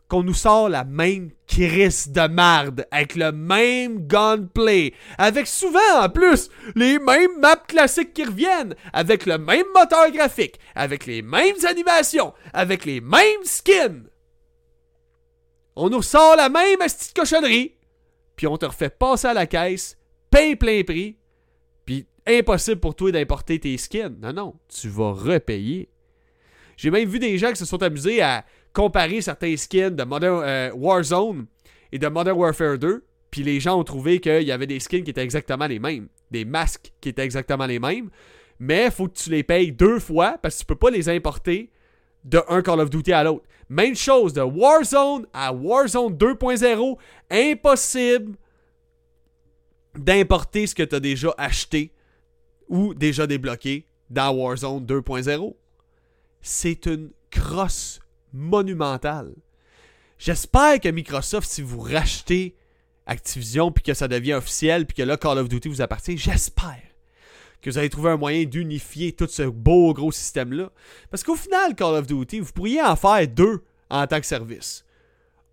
Speaker 1: qu'on nous sort la même crise de marde avec le même gunplay, avec souvent en plus les mêmes maps classiques qui reviennent, avec le même moteur graphique, avec les mêmes animations, avec les mêmes skins? On nous sort la même petite cochonnerie, puis on te refait passer à la caisse, paye plein prix, impossible pour toi d'importer tes skins. Non, non, tu vas repayer. J'ai même vu des gens qui se sont amusés à comparer certains skins de euh, Warzone et de Modern Warfare 2. Puis les gens ont trouvé qu'il y avait des skins qui étaient exactement les mêmes. Des masques qui étaient exactement les mêmes. Mais faut que tu les payes deux fois parce que tu peux pas les importer de un Call of Duty à l'autre. Même chose de Warzone à Warzone 2.0. Impossible d'importer ce que tu as déjà acheté ou déjà débloqué dans Warzone 2.0. C'est une crosse monumentale. J'espère que Microsoft, si vous rachetez Activision puis que ça devient officiel puis que là Call of Duty vous appartient, j'espère que vous allez trouver un moyen d'unifier tout ce beau gros système-là. Parce qu'au final, Call of Duty, vous pourriez en faire deux en tant que service.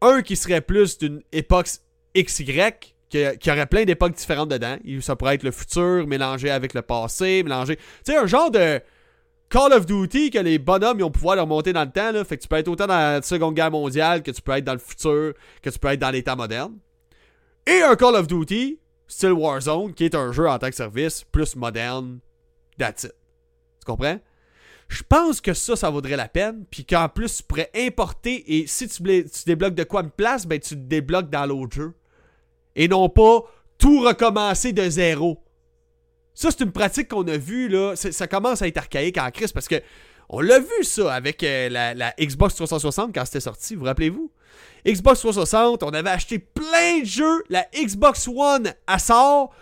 Speaker 1: Un qui serait plus d'une époque XY qu'il y aurait plein d'époques différentes dedans. Ça pourrait être le futur mélangé avec le passé, mélangé. Tu sais, un genre de Call of Duty que les bonhommes ils ont pouvoir leur monter dans le temps. Fait que tu peux être autant dans la Seconde Guerre mondiale que tu peux être dans le futur, que tu peux être dans l'état moderne. Et un Call of Duty, style Warzone, qui est un jeu en tant que service plus moderne. That's. Tu comprends? Je pense que ça, ça vaudrait la peine. Puis qu'en plus, tu pourrais importer. Et si tu, tu débloques de quoi une place, ben tu débloques dans l'autre jeu et non pas tout recommencer de zéro. Ça, c'est une pratique qu'on a vue, là. Ça commence à être archaïque en crise parce que on l'a vu, ça, avec euh, la, Xbox 360 quand c'était sorti, vous rappelez-vous? Xbox 360, on avait acheté plein de jeux. La Xbox One, à sort.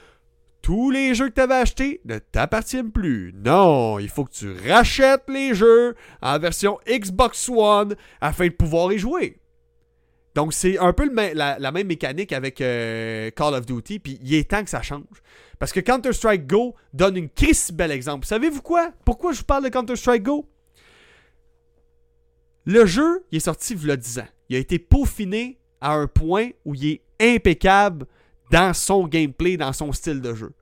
Speaker 1: Tous les jeux que tu avais achetés ne t'appartiennent plus. Non, il faut que tu rachètes les jeux en version Xbox One afin de pouvoir y jouer. Donc, c'est un peu la, même mécanique avec euh, Call of Duty, puis il est temps que ça change. Parce que Counter-Strike Go donne une crise bel exemple. Savez-vous quoi? Pourquoi je vous parle de Counter-Strike Go? Le jeu, il est sorti il y a 10 ans. Il a été peaufiné à un point où il est impeccable dans son gameplay, dans son style de jeu.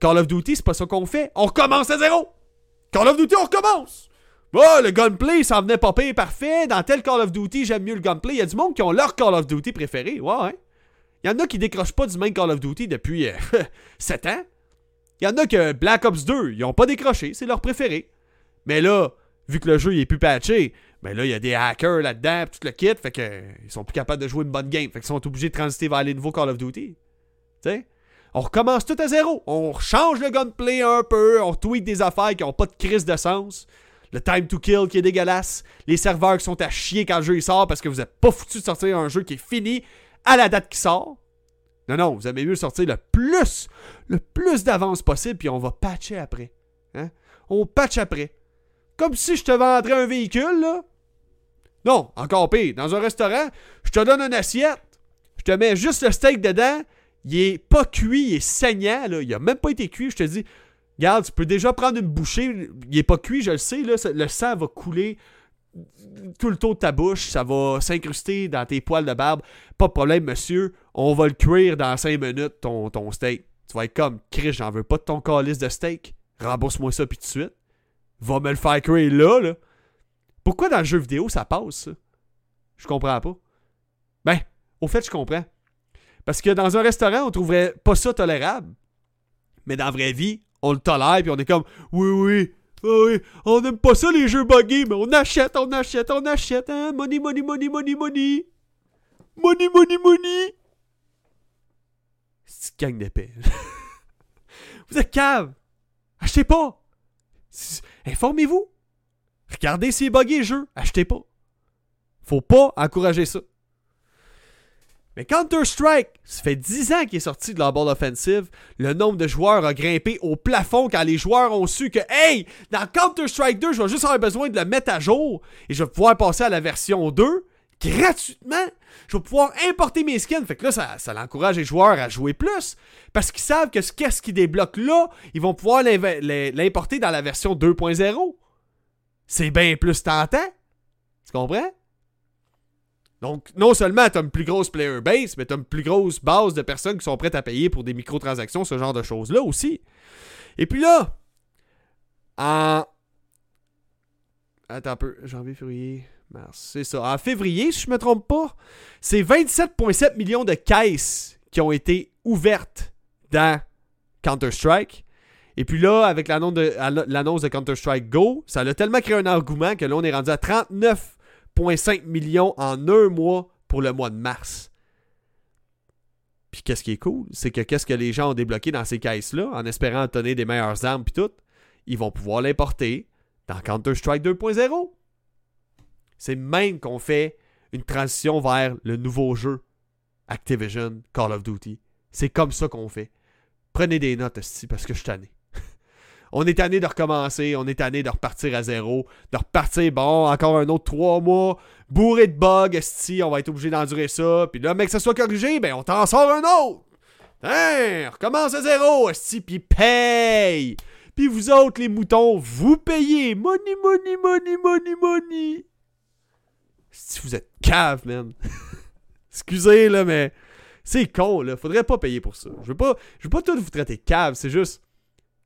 Speaker 1: Call of Duty, c'est pas ça qu'on fait. On recommence à zéro! Call of Duty, on recommence! Oh, le gunplay, ça venait pas pire, parfait. Dans tel Call of Duty, j'aime mieux le gunplay. Il y a du monde qui ont leur Call of Duty préféré. Ouais. Il y en a qui décrochent pas du même Call of Duty depuis <laughs> 7 ans. Il y en a que Black Ops 2, ils ont pas décroché, c'est leur préféré. Mais là, vu que le jeu il est plus patché, ben là, il y a des hackers là-dedans, tout le kit, fait que ils sont plus capables de jouer une bonne game. Fait qu'ils sont obligés de transiter vers les nouveaux Call of Duty. Tu sais? On recommence tout à zéro. On change le gunplay un peu, on tweet des affaires qui ont pas de crise de sens. Le time to kill qui est dégueulasse. Les serveurs qui sont à chier quand le jeu sort parce que vous êtes pas foutu de sortir un jeu qui est fini à la date qui sort. Non, non, vous avez mieux sortir le plus, le plus d'avance possible, puis on va patcher après. Hein? On patch après. Comme si je te vendrais un véhicule, là. Non, encore pire. Dans un restaurant, je te donne une assiette, je te mets juste le steak dedans, il est pas cuit, il est saignant, il a même pas été cuit, je te dis, regarde, tu peux déjà prendre une bouchée, il est pas cuit, je le sais, le sang va couler tout le tour de ta bouche, ça va s'incruster dans tes poils de barbe. Pas de problème, monsieur. On va le cuire dans 5 minutes, ton, ton steak. Tu vas être comme, Chris, j'en veux pas de ton calice de steak. Rembourse-moi ça, puis tout de suite. Va me le faire cuire là, là. Pourquoi dans le jeu vidéo, ça passe, ça? Je comprends pas. Ben, au fait, je comprends. Parce que dans un restaurant, on trouverait pas ça tolérable. Mais dans la vraie vie, on le tolère, puis on est comme, oui, oui, oui, on n'aime pas ça les jeux buggés, mais on achète, on achète, on achète, hein? Money, money, money, money, money. Money, money, money. C'est gang d'épée. <laughs> Vous êtes cave. Achetez pas. Informez-vous. Regardez si est buggé le jeu. Achetez pas. Faut pas encourager ça. Mais Counter-Strike, ça fait 10 ans qu'il est sorti de la ball offensive. Le nombre de joueurs a grimpé au plafond quand les joueurs ont su que, hey, dans Counter-Strike 2, je vais juste avoir besoin de le mettre à jour et je vais pouvoir passer à la version 2 gratuitement. Je vais pouvoir importer mes skins. Fait que là, ça, ça encourage les joueurs à jouer plus. Parce qu'ils savent que ce qu'est-ce qui débloque là, ils vont pouvoir l'importer dans la version 2.0. C'est bien plus tentant. Tu comprends? Donc, non seulement tu as une plus grosse player base, mais tu as une plus grosse base de personnes qui sont prêtes à payer pour des microtransactions, ce genre de choses-là aussi. Et puis là, en. Attends un peu, janvier, février, mars, c'est ça. En février, si je me trompe pas, c'est 27,7 millions de caisses qui ont été ouvertes dans Counter-Strike. Et puis là, avec l'annonce de, Counter-Strike Go, ça a tellement créé un argument que là, on est rendu à 39 5 millions en un mois pour le mois de mars. Puis qu'est-ce qui est cool, c'est que qu'est-ce que les gens ont débloqué dans ces caisses-là, en espérant obtenir des meilleures armes puis tout, ils vont pouvoir l'importer dans Counter-Strike 2.0. C'est même qu'on fait une transition vers le nouveau jeu Activision Call of Duty. C'est comme ça qu'on fait. Prenez des notes, parce que je suis tanné. On est tanné de recommencer, on est tanné de repartir à zéro, de repartir, bon, encore un autre trois mois, bourré de bugs, esti, on va être obligé d'endurer ça, puis là, mec, que ça soit corrigé, ben on t'en sort un autre. Hein, recommence à zéro, esti, puis paye. Puis vous autres, les moutons, vous payez. Money, money, money, money, money. Si vous êtes cave, man. <laughs> Excusez, là, mais c'est con, là. Faudrait pas payer pour ça. Je veux pas, je veux pas tout vous traiter cave, c'est juste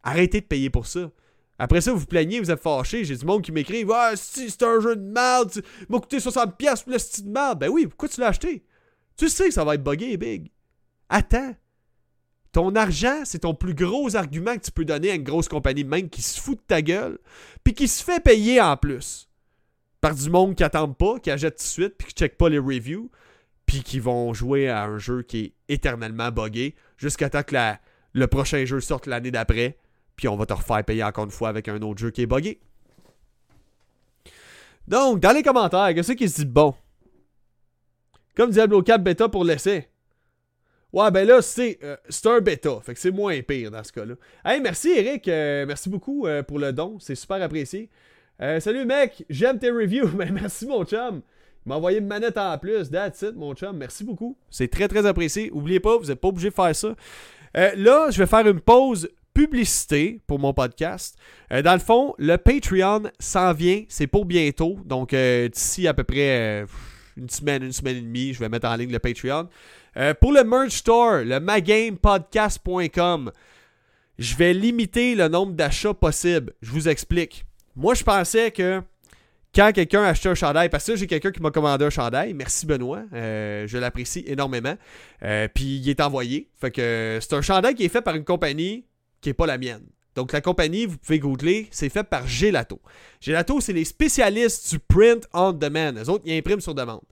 Speaker 1: Arrêtez de payer pour ça. Après ça, vous, plaignez, vous êtes fâché. J'ai du monde qui m'écrit Ouais, c'est un jeu de merde, il m'a coûté 60$ pour le style de merde. Ben oui, pourquoi tu l'as acheté? Tu sais que ça va être buggé, big. Attends. Ton argent, c'est ton plus gros argument que tu peux donner à une grosse compagnie de même qui se fout de ta gueule, puis qui se fait payer en plus. Par du monde qui attend pas, qui achète tout de suite, puis qui check pas les reviews, puis qui vont jouer à un jeu qui est éternellement buggé, jusqu'à temps que le prochain jeu sorte l'année d'après, puis on va te refaire payer encore une fois avec un autre jeu qui est buggé. Donc, dans les commentaires, qu'est-ce qui se dit bon? Comme Diablo 4 bêta pour l'essai. Ouais, ben là, c'est euh, un bêta. Fait que c'est moins pire dans ce cas-là. Hey, merci Eric. Euh, merci beaucoup euh, pour le don. C'est super apprécié. salut mec, j'aime tes reviews. <laughs> Ben, merci mon chum. Il m'a envoyé une manette en plus. That's it, mon chum. Merci beaucoup. C'est très très apprécié. Oubliez pas, vous n'êtes pas obligé de faire ça. là, je vais faire une pause publicité pour mon podcast. Euh, dans le fond, le Patreon s'en vient, c'est pour bientôt. Donc euh, d'ici à peu près euh, une semaine, une semaine et demie, je vais mettre en ligne le Patreon. pour le merch store, le magamepodcast.com. je vais limiter le nombre d'achats possible. Je vous explique. Moi, je pensais que quand quelqu'un achetait un chandail, parce que j'ai quelqu'un qui m'a commandé un chandail, merci Benoît, je l'apprécie énormément. Puis il est envoyé. Fait que c'est un chandail qui est fait par une compagnie qui n'est pas la mienne. Donc la compagnie, vous pouvez googler, c'est fait par Gelato. Gelato, c'est les spécialistes du print on demand. Eux autres, ils impriment sur demande.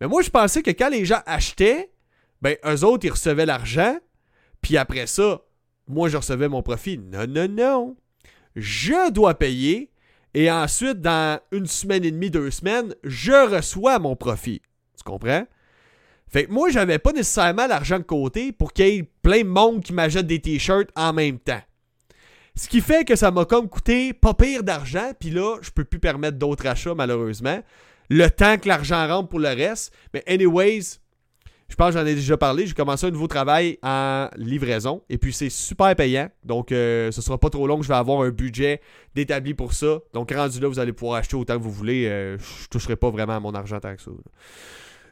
Speaker 1: Mais moi, je pensais que quand les gens achetaient, ben eux autres, ils recevaient l'argent, puis après ça, moi, je recevais mon profit. Non, non, non. Je dois payer et ensuite, dans une semaine et demie, deux semaines, je reçois mon profit. Tu comprends? Fait que moi, j'avais pas nécessairement l'argent de côté pour qu'il y ait plein de monde qui m'achète des t-shirts en même temps. Ce qui fait que ça m'a comme coûté pas pire d'argent, puis là, je peux plus permettre d'autres achats malheureusement. Le temps que l'argent rentre pour le reste. Mais anyways, je pense que j'en ai déjà parlé. J'ai commencé un nouveau travail en livraison. Et puis, c'est super payant. Donc, euh, ce sera pas trop long. Je vais avoir un budget d'établi pour ça. Donc, rendu là, vous allez pouvoir acheter autant que vous voulez. Euh, je toucherai pas vraiment à mon argent tant que ça.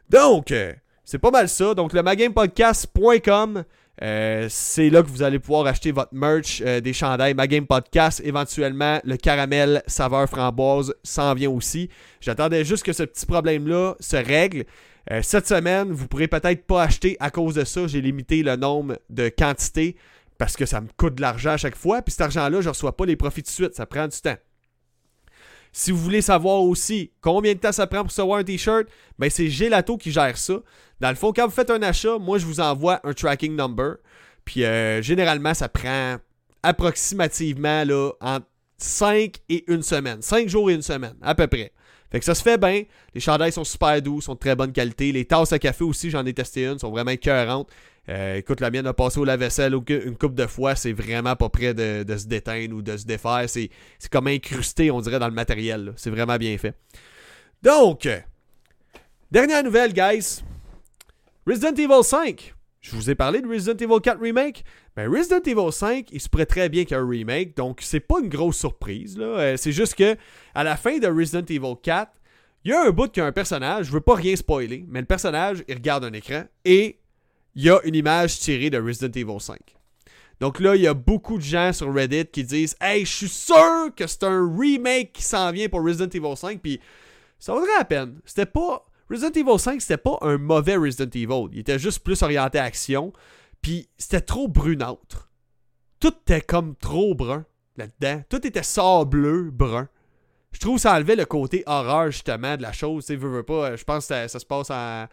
Speaker 1: Donc, euh, c'est pas mal ça. Donc, le magamepodcast.com. c'est là que vous allez pouvoir acheter votre merch, des chandails, ma game podcast, éventuellement le caramel saveur framboise s'en vient aussi. J'attendais juste que ce petit problème-là se règle. Euh, cette semaine, vous pourrez peut-être pas acheter à cause de ça. J'ai limité le nombre de quantités parce que ça me coûte de l'argent à chaque fois. Puis cet argent-là, je ne reçois pas les profits de suite. Ça prend du temps. Si vous voulez savoir aussi combien de temps ça prend pour recevoir un t-shirt, ben c'est Gelato qui gère ça. Dans le fond, quand vous faites un achat, moi je vous envoie un tracking number. Puis euh, généralement, ça prend approximativement là, entre 5 et une semaine. 5 jours et une semaine, à peu près. Fait que ça se fait bien. Les chandails sont super doux, sont de très bonne qualité. Les tasses à café aussi, j'en ai testé une, sont vraiment écœurantes. Euh, écoute, la mienne a passé au lave-vaisselle une coupe de fois, c'est vraiment pas près de, se déteindre ou de se défaire. C'est, comme incrusté, on dirait, dans le matériel. C'est vraiment bien fait. Donc, dernière nouvelle, guys. Resident Evil 5. Je vous ai parlé de Resident Evil 4 Remake. Ben, Resident Evil 5, il se pourrait très bien qu'il y ait un remake, donc c'est pas une grosse surprise. Là. Euh, c'est juste que à la fin de Resident Evil 4, il y a un bout qui a un personnage, je veux pas rien spoiler, mais le personnage, il regarde un écran et il y a une image tirée de Resident Evil 5. Donc là, il y a beaucoup de gens sur Reddit qui disent Hey, je suis sûr que c'est un remake qui s'en vient pour Resident Evil 5, puis ça vaudrait la peine. C'était pas Resident Evil 5, c'était pas un mauvais Resident Evil. Il était juste plus orienté à action. Puis c'était trop brunâtre. Tout était comme trop brun là-dedans. Tout était sableux, brun. Je trouve que ça enlevait le côté horreur, justement, de la chose. Tu veux, veux pas. Je pense que ça, se passe en,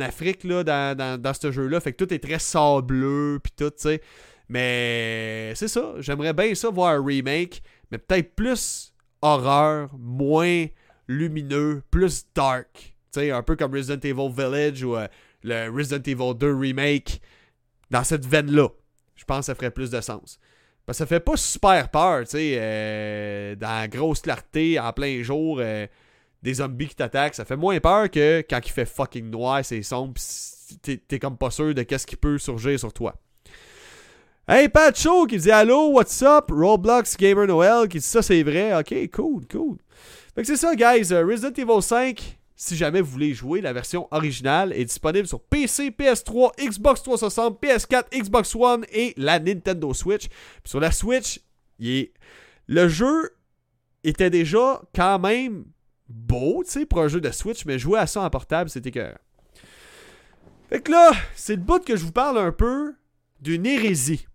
Speaker 1: Afrique, là, dans, dans, ce jeu-là. Fait que tout est très sableux, puis tout, tu sais. Mais c'est ça. J'aimerais bien ça voir un remake, mais peut-être plus horreur, moins lumineux, plus dark un peu comme Resident Evil Village ou euh, le Resident Evil 2 Remake. Dans cette veine-là. Je pense que ça ferait plus de sens. Parce que ça fait pas super peur, tu euh, dans la grosse clarté, en plein jour, euh, des zombies qui t'attaquent. Ça fait moins peur que quand il fait fucking noir, c'est sombre, pis t'es comme pas sûr de qu'est-ce qui peut surgir sur toi. Hey, Pacho qui dit Allô, what's up? Roblox Gamer Noel qui dit ça, c'est vrai. Ok, cool, cool. Fait que c'est ça, guys. Resident Evil 5, si jamais vous voulez jouer, la version originale est disponible sur PC, PS3, Xbox 360, PS4, Xbox One et la Nintendo Switch. sur la Switch, le jeu était déjà quand même beau, tu sais, pour un jeu de Switch, mais jouer à ça en portable, c'était que. Fait que là, c'est le bout que je vous parle un peu d'une hérésie.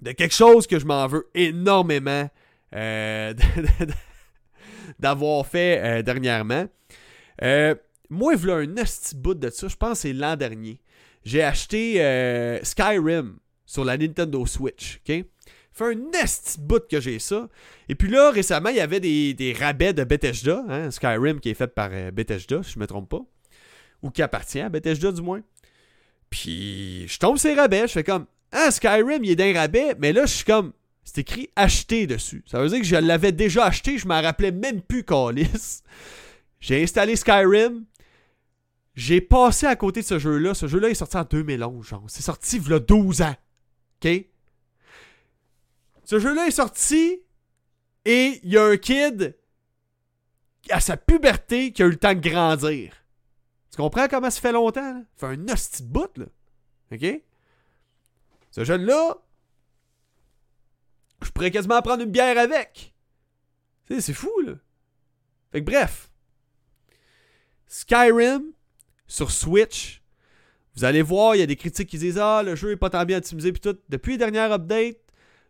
Speaker 1: De quelque chose que je m'en veux énormément euh, <laughs> d'avoir fait euh, dernièrement. Euh, moi, il voulait un petit bout de ça. Je pense que c'est l'an dernier. J'ai acheté euh, Skyrim sur la Nintendo Switch. OK? Fait un nasty bout que j'ai ça. Et puis là, récemment, il y avait des, rabais de Bethesda. Hein, Skyrim qui est fait par Bethesda, si je me trompe pas. Ou qui appartient à Bethesda, du moins. Puis je tombe ces rabais. Je fais comme Ah, Skyrim, il est d'un rabais. Mais là, je suis comme C'est écrit acheter dessus. Ça veut dire que je l'avais déjà acheté. Je m'en rappelais même plus, Calis. J'ai installé Skyrim. J'ai passé à côté de ce jeu-là. Ce jeu-là est sorti en 2011, genre. C'est sorti il y a 12 ans. OK? Ce jeu-là est sorti et il y a un kid à sa puberté qui a eu le temps de grandir. Tu comprends comment ça fait longtemps? Là? Ça fait un hostie de bout. OK? Ce jeune-là, je pourrais quasiment prendre une bière avec. C'est fou, là. Fait que bref. Skyrim sur Switch. Vous allez voir, il y a des critiques qui disent Ah, le jeu est pas tant bien optimisé puis tout. Depuis les dernières updates,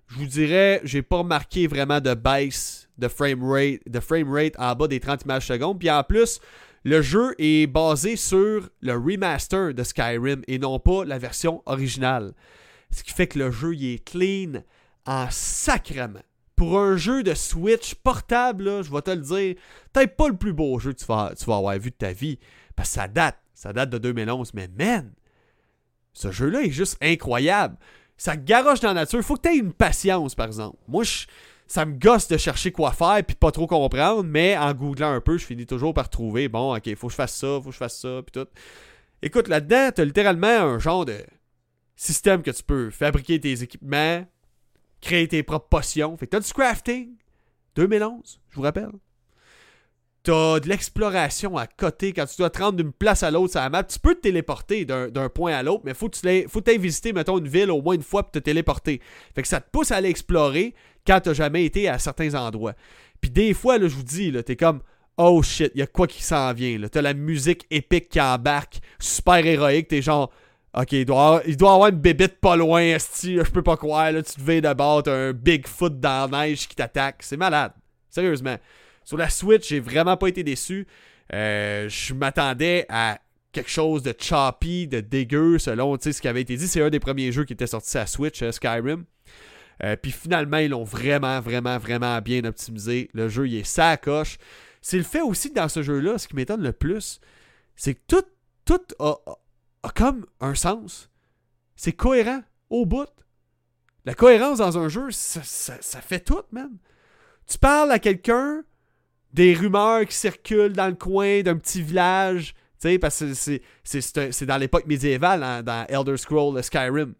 Speaker 1: je vous dirais, j'ai pas remarqué vraiment de baisse de frame rate, de frame rate en bas des 30 images secondes. Puis en plus, le jeu est basé sur le remaster de Skyrim et non pas la version originale. Ce qui fait que le jeu est clean en sacrement. Pour un jeu de Switch portable, je vais te le dire, peut-être pas le plus beau jeu que tu vas, avoir vu de ta vie. Parce que ça date. Ça date de 2011. Mais man, ce jeu-là est juste incroyable. Ça garoche dans la nature. Faut que tu aies une patience, par exemple. Moi, ça me gosse de chercher quoi faire puis pas trop comprendre, mais en googlant un peu, je finis toujours par trouver bon, ok, faut que je fasse ça, faut que je fasse ça, puis tout. Écoute, là-dedans, t'as littéralement un genre de système que tu peux fabriquer tes équipements, créer tes propres potions. Fait que t'as du crafting, 2011, je vous rappelle. T'as de l'exploration à côté quand tu dois te rendre d'une place à l'autre sur la map. Tu peux te téléporter d'un point à l'autre, mais faut que tu aies visité, mettons, une ville au moins une fois pour te téléporter. Fait que ça te pousse à aller explorer quand t'as jamais été à certains endroits. Puis des fois, là, je vous dis, là, t'es comme Oh shit, y a quoi qui s'en vient. T'as la musique épique qui embarque, super héroïque, t'es genre Ok, il doit, avoir, il doit avoir une bébite pas loin, esti, je peux pas croire, là, tu te veux d'abord, t'as un Bigfoot dans la neige qui t'attaque. C'est malade. Sérieusement. Sur la Switch, j'ai vraiment pas été déçu. Euh, je m'attendais à quelque chose de choppy, de dégueu, selon ce qui avait été dit. C'est un des premiers jeux qui était sorti à Switch, euh, Skyrim. Euh, puis finalement, ils l'ont vraiment, vraiment, vraiment bien optimisé. Le jeu, il est ça coche. C'est le fait aussi que dans ce jeu-là, ce qui m'étonne le plus, c'est que tout, tout a, comme un sens. C'est cohérent au bout. La cohérence dans un jeu, ça, fait tout, man. Tu parles à quelqu'un, des rumeurs qui circulent dans le coin d'un petit village. Tu sais, parce que c'est dans l'époque médiévale, hein, dans Elder Scrolls Skyrim.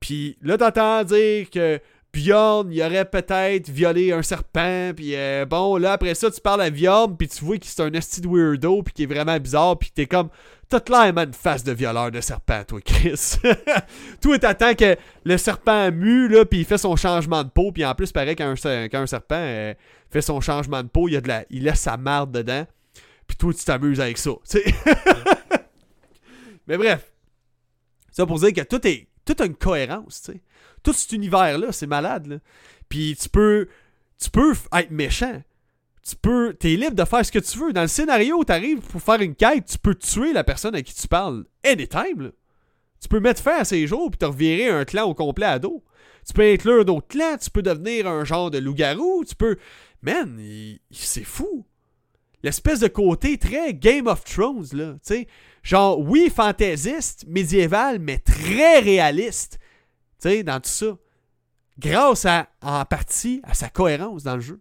Speaker 1: Puis là, t'entends dire que Bjorn, il aurait peut-être violé un serpent, puis euh, bon, là, après ça, tu parles à Bjorn, puis tu vois qu'il c'est un esti de weirdo, puis qui est vraiment bizarre, puis t'es comme, t'as clairement une face de violeur de serpent, toi, Chris. <laughs> toi, t'attends que le serpent mue, là, puis il fait son changement de peau, puis en plus, pareil qu'un un serpent euh, fait son changement de peau, il, a de la, il laisse sa marde dedans, puis toi, tu t'amuses avec ça, <laughs> Mais bref, ça pour dire que tout est, tout a une cohérence, tu sais tout cet univers-là, c'est malade. Là. Puis tu peux, tu peux être méchant. Tu peux, t'es libre de faire ce que tu veux. Dans le scénario, t'arrives pour faire une quête, tu peux tuer la personne à qui tu parles anytime. Là. Tu peux mettre fin à ces jours puis te revirer un clan au complet à dos. Tu peux inclure d'autres clans, tu peux devenir un genre de loup-garou, tu peux. Man, c'est fou. L'espèce de côté très Game of Thrones, là. Tu sais, genre, oui, fantaisiste, médiéval, mais très réaliste. Tu sais, dans tout ça. Grâce à, en partie, à sa cohérence dans le jeu.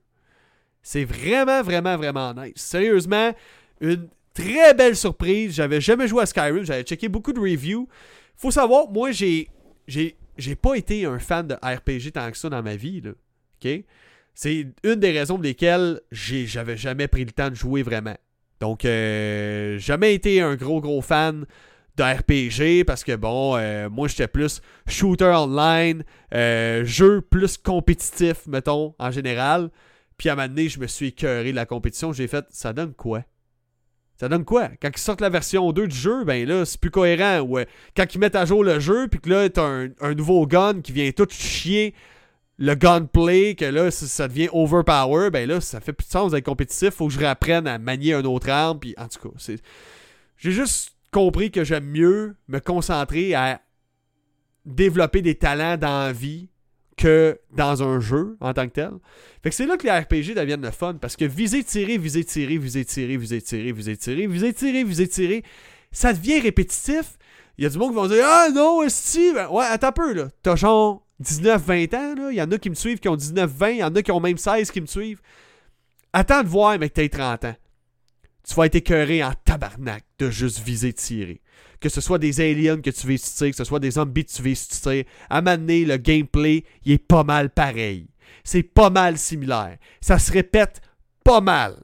Speaker 1: C'est vraiment, vraiment, vraiment nice. Sérieusement, une très belle surprise. J'avais jamais joué à Skyrim. J'avais checké beaucoup de reviews. Faut savoir, moi, j'ai. J'ai, j'ai pas été un fan de RPG tant que ça dans ma vie. Là. C'est une des raisons pour lesquelles j'avais jamais pris le temps de jouer vraiment. Donc, euh, jamais été un gros, gros fan de RPG parce que bon, euh, moi j'étais plus shooter online, euh, jeu plus compétitif, mettons, en général. Puis à un moment donné, je me suis écœuré de la compétition. J'ai fait, ça donne quoi? Ça donne quoi? Quand ils sortent la version 2 du jeu, ben là, c'est plus cohérent. Ouais. Quand ils mettent à jour le jeu, puis que là, t'as un, un nouveau gun qui vient tout chier le gunplay, que là, ça, devient overpower, ben là, ça fait plus de sens d'être compétitif. Faut que je réapprenne à manier un autre arme, puis en tout cas. J'ai juste compris que j'aime mieux me concentrer à développer des talents dans vie que dans un jeu en tant que tel. Fait que c'est là que les RPG deviennent le fun parce que viser, tirer, viser, tirer, viser, tirer, viser, tirer, viser, tirer, viser, tirer, viser, tirer, ça devient répétitif. Il y a du monde qui vont dire Ah non, si, ben, ouais, attends un peu là. T'as genre 19-20 ans, là. Il y en a qui me suivent qui ont 19-20, il y en a qui ont même 16 qui me suivent. Attends de voir, mec, t'as 30 ans tu vas être écœuré en tabarnak de juste viser tirer. Que ce soit des aliens que tu veux tirer, que ce soit des zombies que tu veux tirer, à m'amener le gameplay, il est pas mal pareil. C'est pas mal similaire. Ça se répète pas mal.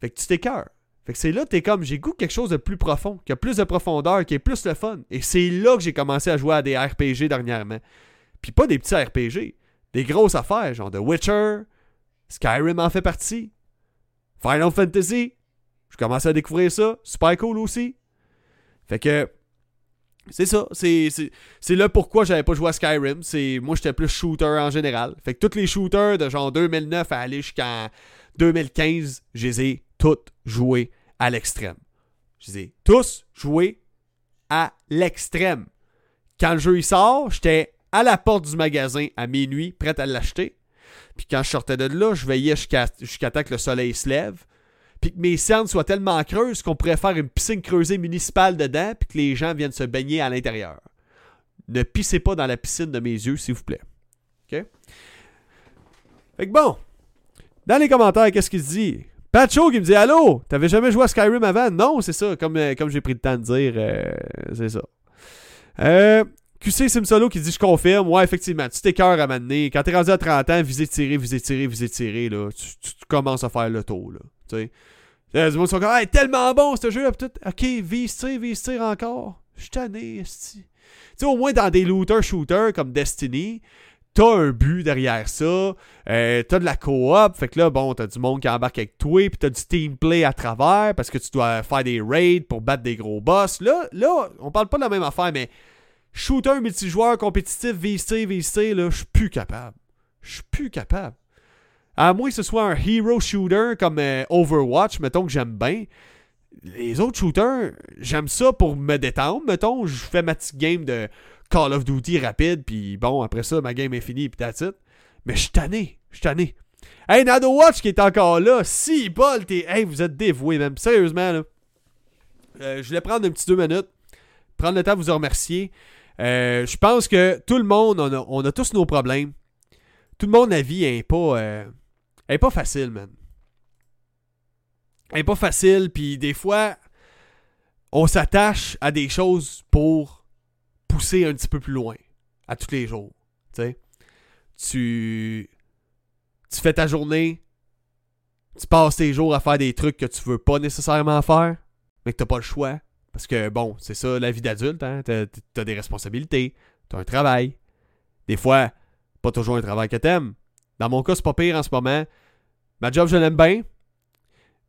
Speaker 1: Fait que tu t'écœures. Fait que c'est là, t'es comme, j'ai goût quelque chose de plus profond, qui a plus de profondeur, qui est plus le fun. Et c'est là que j'ai commencé à jouer à des RPG dernièrement. Puis pas des petits RPG. Des grosses affaires, genre The Witcher, Skyrim en fait partie, Final Fantasy. Je commence à découvrir ça. Super cool aussi. Fait que. C'est ça. C'est, là pourquoi j'avais pas joué à Skyrim. Moi, j'étais plus shooter en général. Fait que tous les shooters de genre 2009 à aller jusqu'en 2015, je les ai tous joués à l'extrême. Je les ai tous joués à l'extrême. Quand le jeu il sort, j'étais à la porte du magasin à minuit, prêt à l'acheter. Puis quand je sortais de là, je veillais jusqu'à jusqu'à temps que le soleil se lève. Puis que mes cernes soient tellement creuses qu'on pourrait faire une piscine creusée municipale dedans, puis que les gens viennent se baigner à l'intérieur. Ne pissez pas dans la piscine de mes yeux, s'il vous plaît. OK? Fait que bon. Dans les commentaires, qu'est-ce qu'il dit? Pacho qui me dit Allô, t'avais jamais joué à Skyrim avant? Non, c'est ça, comme, euh, comme j'ai pris le temps de dire, euh, c'est ça. Euh, QC Simsolo qui dit Je confirme, ouais, effectivement, tu t'écœures à m'amener. Quand t'es rendu à 30 ans, viser, tirer, viser, tirer, viser, tirer, là, tu, commences à faire le tour, là. Tu sais. Les gens sont comme hey, tellement bon ce jeu, tout. Ok, vise, tire, vise, tire encore. Je suis tanné, Tu sais, au moins dans des looter-shooters comme Destiny, t'as un but derrière ça, euh, t'as de la coop, fait que là, bon, t'as du monde qui embarque avec toi, puis t'as du team play à travers, parce que tu dois faire des raids pour battre des gros boss. Là, là, on parle pas de la même affaire, mais shooter multijoueur compétitif, VC, VC, là, je suis plus capable. Je suis plus capable. À moins que ce soit un hero shooter comme euh, Overwatch, mettons que j'aime bien. Les autres shooters, j'aime ça pour me détendre, mettons. Je fais ma petite game de Call of Duty rapide, puis bon, après ça, ma game est finie, puis that's it. Mais je suis tanné, je suis tanné. Hey, Nado Watch qui est encore là, si bol, t'es. Hey, vous êtes dévoué, même. Sérieusement, là. Euh, je voulais prendre un petit deux minutes, prendre le temps de vous remercier. Euh, je pense que tout le monde, on a, tous nos problèmes. Tout le monde, la vie est pas, euh, pas facile, man. Elle est pas facile, puis des fois, on s'attache à des choses pour pousser un petit peu plus loin, à tous les jours. Tu, tu fais ta journée, tu passes tes jours à faire des trucs que tu veux pas nécessairement faire, mais que t'as pas le choix. Parce que, bon, c'est ça la vie d'adulte, hein? T'as, as des responsabilités, t'as un travail. Des fois, pas toujours un travail que t'aimes. Dans mon cas, c'est pas pire en ce moment. Ma job, je l'aime bien.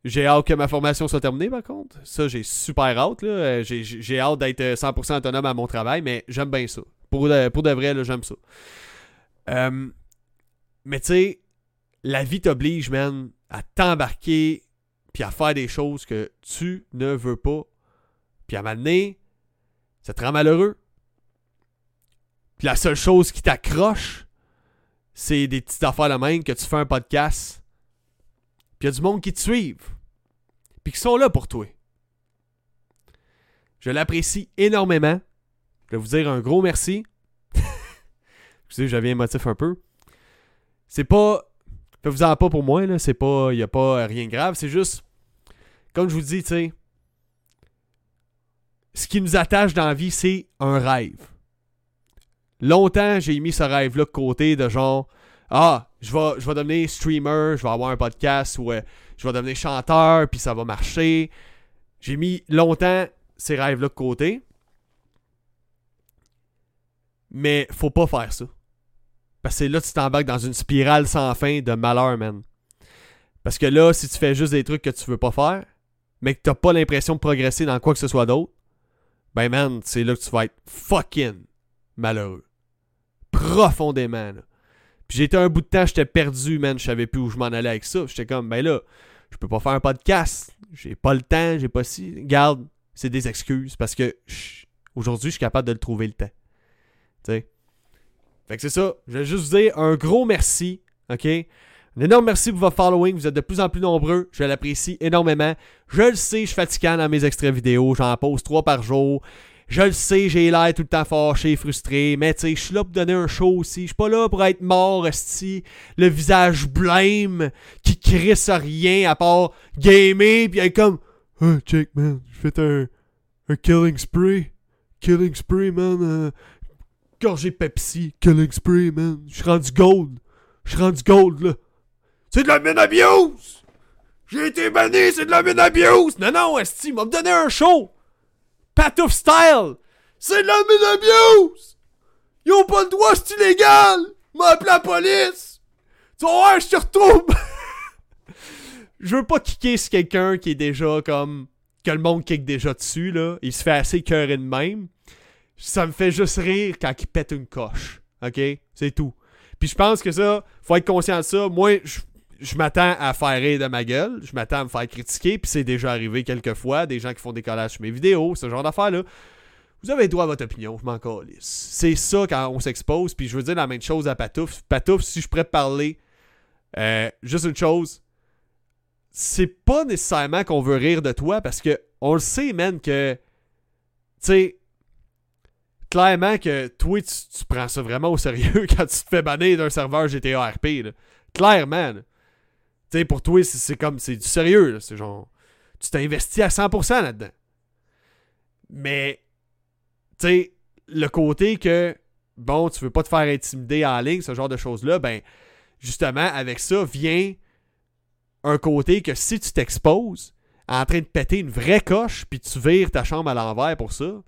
Speaker 1: J'ai hâte que ma formation soit terminée, par contre. Ça, j'ai super hâte. Là. J'ai, hâte d'être 100% autonome à mon travail, mais j'aime bien ça. Pour de, pour de vrai, j'aime ça. Euh, mais tu sais, la vie t'oblige, man, à t'embarquer puis à faire des choses que tu ne veux pas puis à un moment donné, ça te rend malheureux. Puis la seule chose qui t'accroche, c'est des petites affaires de même que tu fais un podcast. Puis il y a du monde qui te suivent. Puis qui sont là pour toi. Je l'apprécie énormément. Je vais vous dire un gros merci. <laughs> Excusez, j'avais émotif un peu. C'est pas. Faites-vous en pas pour moi, là. C'est pas. Il n'y a pas rien de grave. C'est juste. Comme je vous dis, tu sais ce qui nous attache dans la vie, c'est un rêve. Longtemps, j'ai mis ce rêve-là de côté de genre Ah, je vais, je vais devenir streamer, je vais avoir un podcast ou euh, je vais devenir chanteur, puis ça va marcher. J'ai mis longtemps ces rêves-là de côté. Mais faut pas faire ça. Parce que là, tu t'embarques dans une spirale sans fin de malheur, man. Parce que là, si tu fais juste des trucs que tu veux pas faire, mais que t'as pas l'impression de progresser dans quoi que ce soit d'autre, ben man, c'est là que tu vas être fucking malheureux. Profondément, là. Puis j'étais un bout de temps, j'étais perdu, man, je savais plus où je m'en allais avec ça. J'étais comme, ben là, je peux pas faire un podcast, j'ai pas le temps, j'ai pas si. Garde, c'est des excuses parce que aujourd'hui, je suis capable de le trouver le temps. Tu sais? Fait que c'est ça. Je vais juste vous dire un gros merci, ok? Un énorme merci pour votre following. Vous êtes de plus en plus nombreux. Je l'apprécie énormément. Je le sais, je suis fatiguant dans mes extraits vidéo. J'en pose trois par jour. Je le sais, j'ai l'air tout le temps fâché, frustré. Mais tu sais, je suis là pour donner un show aussi. Je suis pas là pour être mort, esti. Le visage blême qui crisse rien à part gamer. Puis être comme. Oh, check, man. J'ai fait un, un killing spree. Killing spree, man. Euh, gorgé Pepsi. Killing spree, man. Je suis rendu gold. Je suis rendu gold, là. C'est de la mine abuse! J'ai été banni, c'est de la mine abuse! Non, non, Esti, m'a donné un show! Patouf style! C'est de la mine abuse! Ils ont pas le droit, c'est illégal! M'a appelé la police! Tu vas voir, je te retrouve! <laughs> je veux pas kicker sur quelqu'un qui est déjà comme. que le monde kick déjà dessus, là. Il se fait assez cœurer de même. Ça me fait juste rire quand il pète une coche. OK? C'est tout. Puis je pense que ça, faut être conscient de ça. Moi, je, je m'attends à faire rire de ma gueule. Je m'attends à me faire critiquer. Puis c'est déjà arrivé quelques fois. Des gens qui font des collages sur mes vidéos, ce genre d'affaires-là. Vous avez droit à votre opinion, je m'en calisse. C'est ça quand on s'expose. Puis je veux dire la même chose à Patouf. Patouf, si je pourrais parler, euh, juste une chose. C'est pas nécessairement qu'on veut rire de toi parce que on le sait, man, que. Tu sais. Clairement que toi, tu, prends ça vraiment au sérieux <laughs> quand tu te fais bannir d'un serveur GTA RP. Là. Clairement. Tu sais, pour toi, c'est- comme. C'est du sérieux. C'est genre. Tu t'es investi à 100% là-dedans. Mais tu sais, le côté que, bon, tu veux pas te faire intimider en ligne, ce genre de choses-là, ben, justement, avec ça vient un côté que si tu t'exposes en train de péter une vraie coche, puis tu vires ta chambre à l'envers pour ça,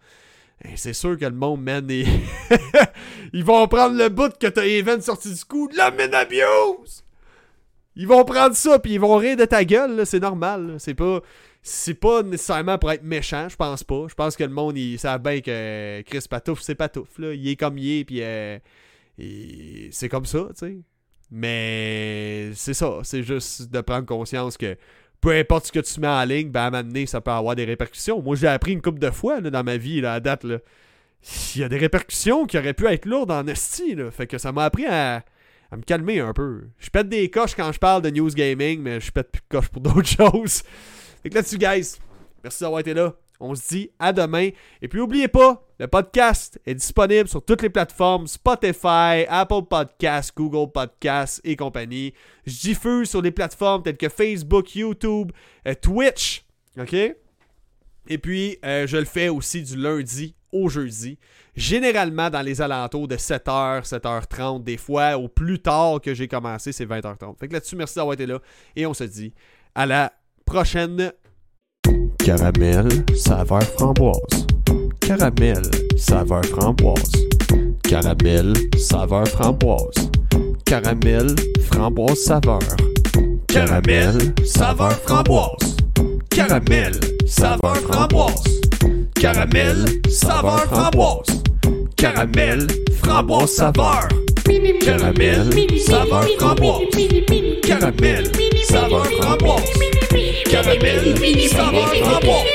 Speaker 1: ben, c'est sûr que le monde, man, ils, <laughs> vont prendre le bout que t'as Even sorti du cou, la abuse! Ils vont prendre ça, puis ils vont rire de ta gueule, c'est normal, c'est pas c'est pas nécessairement pour être méchant, je pense pas. Je pense que le monde, il savent bien que Chris Patouf, c'est Patouf, là. Il est comme il est, puis euh, c'est comme ça, tu sais. Mais c'est ça, c'est juste de prendre conscience que peu importe ce que tu mets en ligne, ben à un moment donné, ça peut avoir des répercussions. Moi, j'ai appris une couple de fois dans ma vie, là, à date, là. Il y a des répercussions qui auraient pu être lourdes en esti, là. Fait que ça m'a appris à, à me calmer un peu. Je pète des coches quand je parle de news gaming, mais je pète plus de coches pour <laughs> d'autres choses. Fait que là-dessus, guys, merci d'avoir été là. On se dit à demain. Et puis, n'oubliez pas, le podcast est disponible sur toutes les plateformes Spotify, Apple Podcasts, Google Podcasts et compagnie. Je diffuse sur des plateformes telles que Facebook, YouTube, euh, Twitch. OK? Et puis, euh, je le fais aussi du lundi au jeudi. Généralement dans les alentours de 7h, 7h30. Des fois, au plus tard que j'ai commencé, c'est 20h30. Fait que là-dessus, merci d'avoir été là. Et on se dit à la prochaine.
Speaker 2: Caramel, saveur framboise. Caramel, saveur framboise. Caramel, saveur framboise. Caramel, framboise saveur. Caramel, saveur framboise. Caramel, saveur framboise. Caramel, saveur framboise. Caramel, framboise saveur. Caramel, saveur framboise. Caramel, saveur framboise. Caramel, saveur framboise.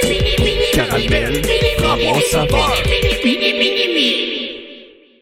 Speaker 2: Caramel, framboise saveur.